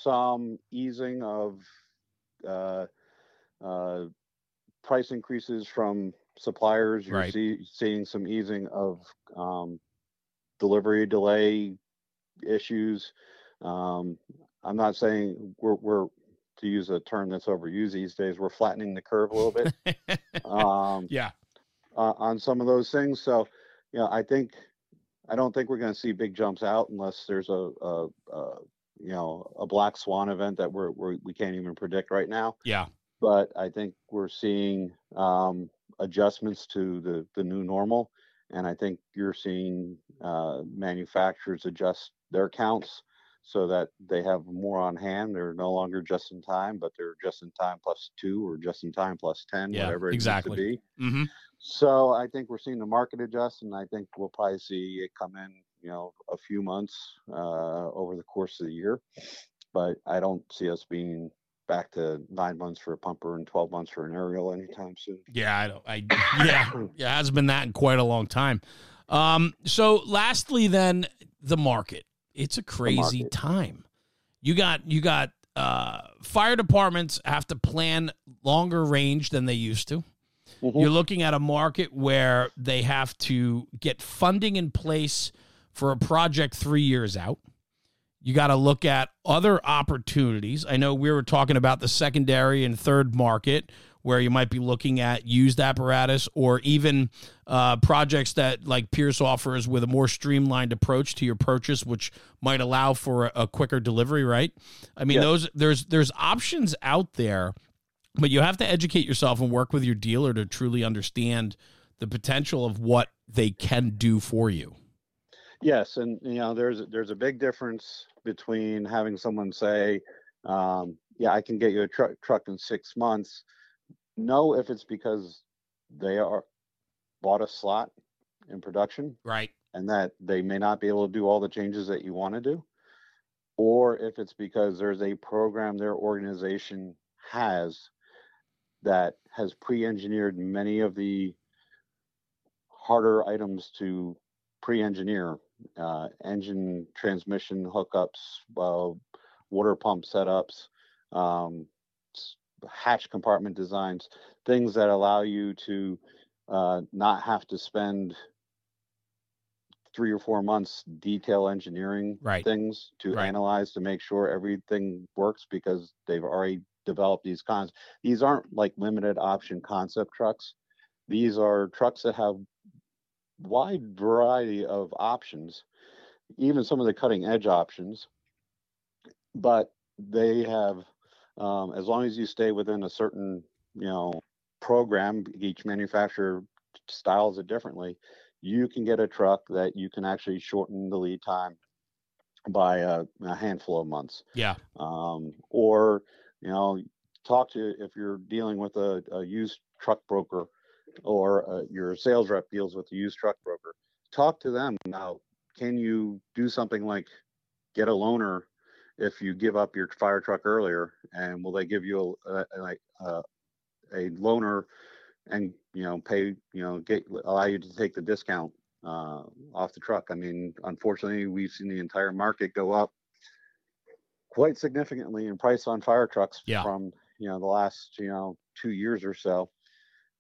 some easing of uh, uh, price increases from suppliers. You're Right. see, seeing some easing of um, delivery delay issues. Um, I'm not saying we're we're to use a term that's overused these days. We're flattening the curve a little bit. um, yeah, uh, on some of those things. So, you know, I think I don't think we're going to see big jumps out unless there's a, a, a you know a black swan event that we're, we're we can't even predict right now. yeah, But I think we're seeing um, adjustments to the the new normal, and I think you're seeing uh, manufacturers adjust their counts so that they have more on hand. They're no longer just in time, but they're just in time plus two or just in time plus ten, Yeah, whatever it exactly. needs to be. hmm So I think we're seeing the market adjust, and I think we'll probably see it come in, you know, a few months uh, over the course of the year. But I don't see us being back to nine months for a pumper and twelve months for an aerial anytime soon. yeah. I don't. I yeah, yeah. It hasn't been that in quite a long time. Um. So, lastly, then the market. It's a crazy time. You got you got uh fire departments have to plan longer range than they used to. Mhm. You're looking at a market where they have to get funding in place for a project three years out. You got to look at other opportunities. I know we were talking about the secondary and third market where you might be looking at used apparatus or even uh, projects that like Pierce offers with a more streamlined approach to your purchase, which might allow for a, a quicker delivery. Right? I mean, those there's there's options out there, but you have to educate yourself and work with your dealer to truly understand the potential of what they can do for you. Yes, and you know, there's there's a big difference between having someone say, um, "Yeah, I can get you a truck truck in six months." Know if it's because they are bought a slot in production, right, and that they may not be able to do all the changes that you want to do, or if it's because there's a program their organization has that has pre-engineered many of the harder items to pre-engineer uh, engine transmission hookups, uh, water pump setups, um, hatch compartment designs, things that allow you to uh, not have to spend three or four months detail engineering right. things to right. analyze to make sure everything works because they've already developed these cons. These aren't like limited option concept trucks. These are trucks that have wide variety of options, even some of the cutting edge options. But they have, um, as long as you stay within a certain, you know, program, each manufacturer styles it differently. You can get a truck that you can actually shorten the lead time by a, a handful of months. Yeah. Um, or you know, talk to if you're dealing with a, a used truck broker or uh, your sales rep deals with the used truck broker, talk to them now. Can you do something like get a loaner if you give up your fire truck earlier, and will they give you a, a, a, a loaner and you know pay you know get allow you to take the discount uh, off the truck? I mean, unfortunately, we've seen the entire market go up quite significantly in price on fire trucks yeah. from you know the last you know two years or so.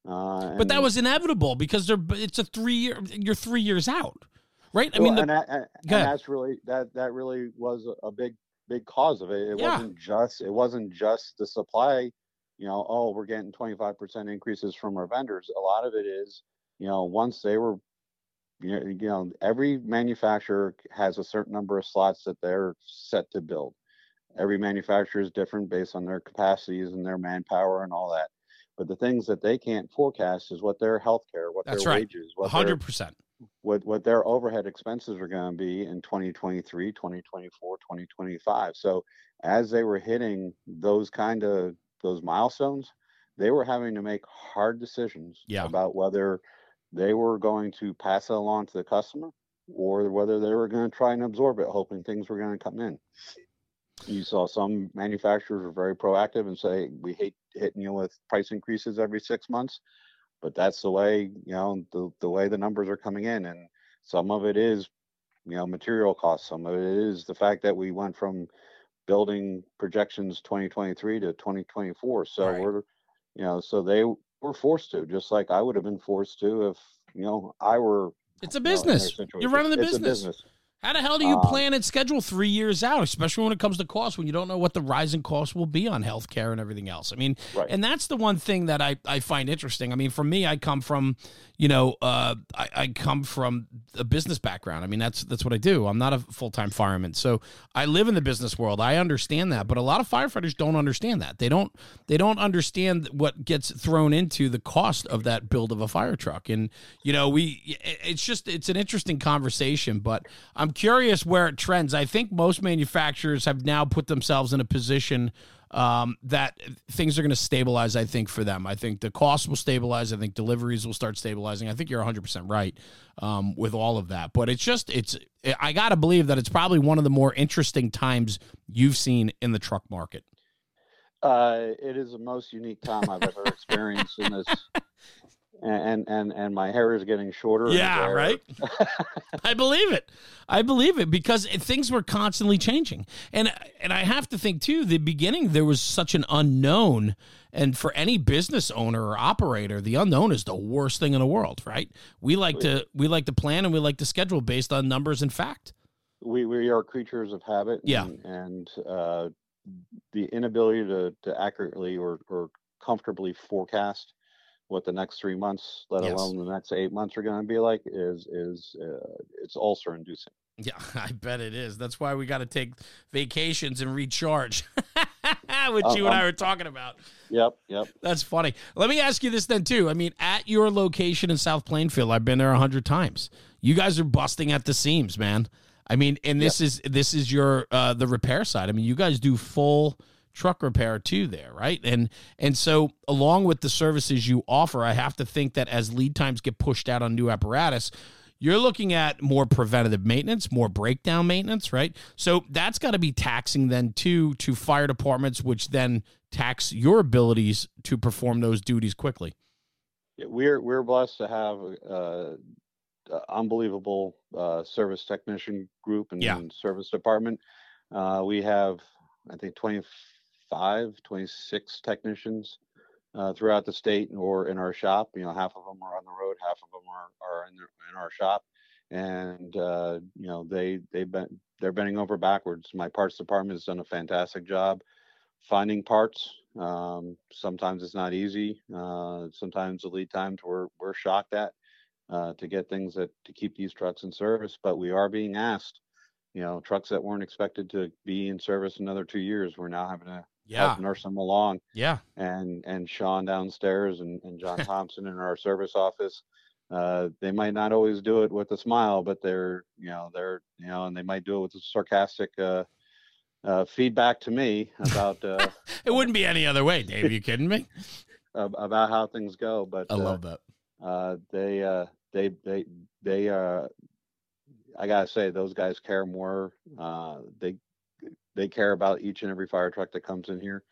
Uh, but that was inevitable because they're it's a three year you're three years out, right? I well, mean, the, and, that, and, and that's really that that really was a, a big big cause of it. It yeah. wasn't just it wasn't just the supply. You know, oh, we're getting 25% increases from our vendors. A lot of it is, you know, once they were, you know, you know, every manufacturer has a certain number of slots that they're set to build. Every manufacturer is different based on their capacities and their manpower and all that. But the things that they can't forecast is what their health care, what That's their right. wages, what 100%. Their, what, what their overhead expenses are going to be in 2023, 2024, 2025. So as they were hitting those kind of those milestones, they were having to make hard decisions yeah. about whether they were going to pass it along to the customer or whether they were going to try and absorb it, hoping things were going to come in you saw some manufacturers were very proactive and say we hate hitting you with price increases every six months. But that's the way you know the, the way the numbers are coming in. And some of it is you know material costs. Some of it is the fact that we went from building projections 2023 to 2024 so right. we're you know so they were forced to just like i would have been forced to if you know i were it's a business. You are running the business. business how the hell do you Um, plan and schedule three years out, especially when it comes to cost, when you don't know what the rising costs will be on healthcare and everything else? I mean, Right. and that's the one thing that I, I find interesting. I mean, for me, I come from, you know, uh, I, I come from a business background. I mean, that's that's what I do. I'm not a full time fireman, so I live in the business world. I understand that, but a lot of firefighters don't understand that. They don't they don't understand what gets thrown into the cost of that build of a fire truck. And you know, we it's just it's an interesting conversation. But I'm curious where it trends. I think most manufacturers have now put themselves in a position um, that things are going to stabilize. I think for them, I think the costs will stabilize. I think deliveries will start stabilizing. I think you're 100 percent right um, with all of that. But it's just it's I got to believe that it's probably one of the more interesting times you've seen in the truck market. Uh, it is the most unique time I've ever experienced in this. And and and my hair is getting shorter. Yeah, right. I believe it. I believe it because things were constantly changing, and and I have to think too. The beginning there was such an unknown, and for any business owner or operator, the unknown is the worst thing in the world, right? We like to we like to plan and we like to schedule based on numbers and fact. we we are creatures of habit. Yeah. And, and uh, the inability to to accurately or or comfortably forecast what the next three months, let Yes. alone the next eight months, are going to be like, is is uh, it's ulcer inducing. Yeah, I bet it is. That's why we got to take vacations and recharge, which Uh, you and I um, were talking about. Yep, yep. That's funny. Let me ask you this then too. I mean, at your location in South Plainfield, I've been there a hundred times. You guys are busting at the seams, man. I mean, and this is this is your uh the repair side. I mean, you guys do full truck repair too there, right? And and so along with the services you offer, I have to think that as lead times get pushed out on new apparatus, you're looking at more preventative maintenance, more breakdown maintenance, right? So that's got to be taxing then too to fire departments, which then tax your abilities to perform those duties quickly. Yeah, we're we're blessed to have uh, unbelievable uh, service technician group and, Yeah. and service department. Uh, we have, I think, 25, 26 technicians uh, throughout the state or in our shop. You know, half of them are on the road, half of them are, are in, the, in our shop. And, uh, you know, they, they've been, they're bending over backwards. My parts department has done a fantastic job finding parts. Um, sometimes it's not easy. Uh, sometimes the lead times we're, we're shocked at uh, to get things that to keep these trucks in service, but we are being asked, you know, trucks that weren't expected to be in service another two years, we're now having to Yeah. help nurse them along. Yeah. And and Sean downstairs and, and John Thompson in our service office, uh, they might not always do it with a smile, but they're you know they're you know, and they might do it with a sarcastic uh, uh, feedback to me about uh, It wouldn't be any other way, Dave. You kidding me? about how things go. But I uh, love that. uh, they uh, they they they uh, I gotta say those guys care more. Uh, they they care about each and every fire truck that comes in here,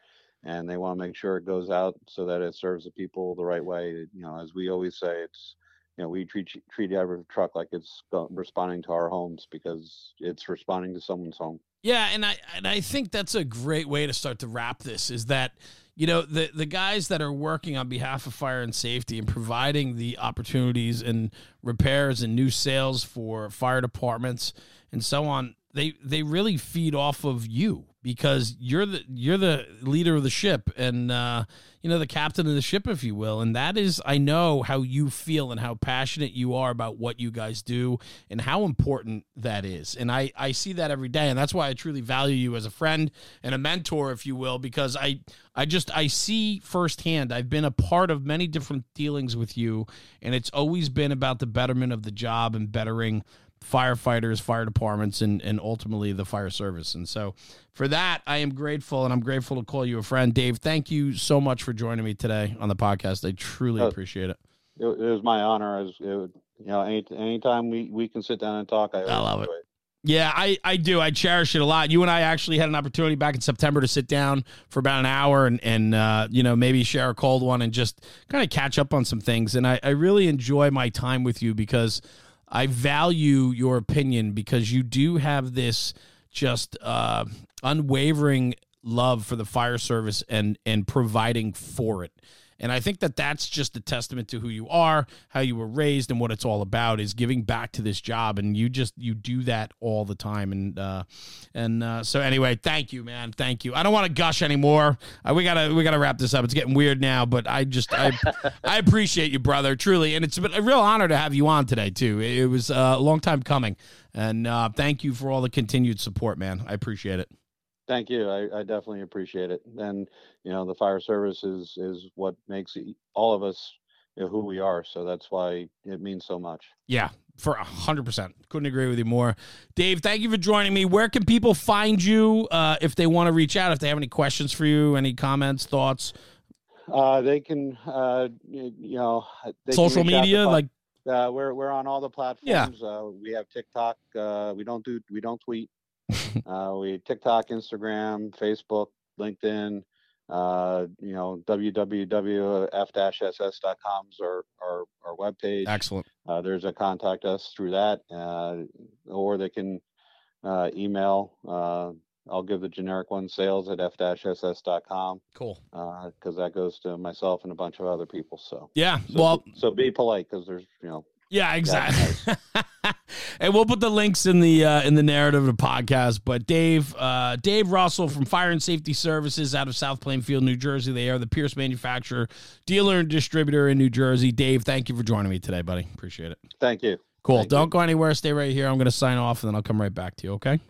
and they want to make sure it goes out so that it serves the people the right way. You know, as we always say, it's you know we treat treat every truck like it's responding to our homes because it's responding to someone's home. Yeah, and I and I think that's a great way to start to wrap this is that you know the the guys that are working on behalf of fire and safety and providing the opportunities and repairs and new sales for fire departments and so on they they really feed off of you because you're the you're the leader of the ship and uh, you know the captain of the ship if you will. And that is I know how you feel and how passionate you are about what you guys do and how important that is. And I I see that every day. And that's why I truly value you as a friend and a mentor if you will because I I just I see firsthand. I've been a part of many different dealings with you and it's always been about the betterment of the job and bettering firefighters, fire departments, and and ultimately the fire service. And so for that, I am grateful, and I'm grateful to call you a friend, Dave. Thank you so much for joining me today on the podcast. I truly Oh. appreciate it. It, it was my honor. As it, would- you know, any anytime we we can sit down and talk, I, I love it. enjoy Yeah, I, I do. I cherish it a lot. You and I actually had an opportunity back in September to sit down for about an hour and, and uh, you know, maybe share a cold one and just kind of catch up on some things. And I, I really enjoy my time with you because I value your opinion because you do have this just uh, unwavering love for the fire service and, and providing for it. And I think that that's just a testament to who you are, how you were raised, and what it's all about is giving back to this job. And you just you do that all the time. And uh, and uh, so anyway, thank you, man. Thank you. I don't want to gush anymore. Uh, we gotta we gotta wrap this up. It's getting weird now, but I just I I appreciate you, brother, truly. And it's been a real honor to have you on today too. It was uh, a long time coming, and uh, thank you for all the continued support, man. I appreciate it. Thank you. I, I definitely appreciate it. And you know, the fire service is is what makes all of us you know, who we are. So that's why it means so much. Yeah, for a hundred percent. Couldn't agree with you more. Dave, thank you for joining me. Where can people find you uh, if they want to reach out? If they have any questions for you, any comments, thoughts, Uh, they can, uh, you know, they social media, like uh, we're we're on all the Yeah. platforms. Uh, we have TikTok. Uh, we don't do we don't tweet. uh, we TikTok, Instagram, Facebook, LinkedIn. Uh, you know, www.f-ss.com is our, our our webpage. excellent. Uh, there's a contact us through that, uh, or they can uh, email. Uh, I'll give the generic one: sales at f-ss.com, Cool. because that goes to myself and a bunch of other people. So, Yeah. so well, so be polite because there's you know Yeah, exactly. And we'll put the links in the uh, in the narrative of the podcast. But Dave uh, Dave Russell from Fire and Safety Services out of South Plainfield, New Jersey. They are the Pierce manufacturer, dealer, and distributor in New Jersey. Dave, thank you for joining me today, buddy. Appreciate it. Thank you. Cool. Thank Don't you. go anywhere. Stay right here. I'm going to sign off, and then I'll come right back to you. Okay.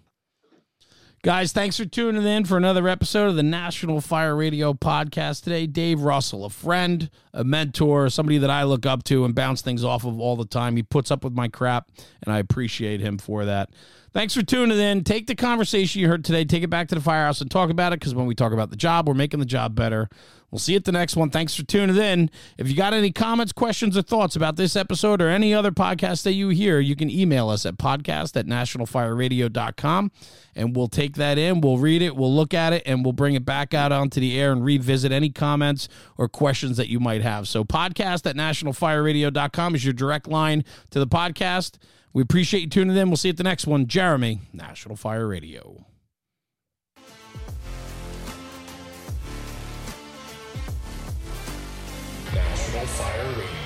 Guys, thanks for tuning in for another episode of the National Fire Radio podcast today. Dave Russell, a friend, a mentor, somebody that I look up to and bounce things off of all the time. He puts up with my crap, and I appreciate him for that. Thanks for tuning in. Take the conversation you heard today, take it back to the firehouse and talk about it because when we talk about the job, we're making the job better. We'll see you at the next one. Thanks for tuning in. If you got any comments, questions, or thoughts about this episode or any other podcast that you hear, you can email us at podcast at nationalfireradio.com and we'll take that in. We'll read it, we'll look at it, and we'll bring it back out onto the air and revisit any comments or questions that you might have. So, podcast at nationalfireradio.com is your direct line to the podcast. We appreciate you tuning in. We'll see you at the next one. Jeremy, National Fire Radio. National Fire Radio.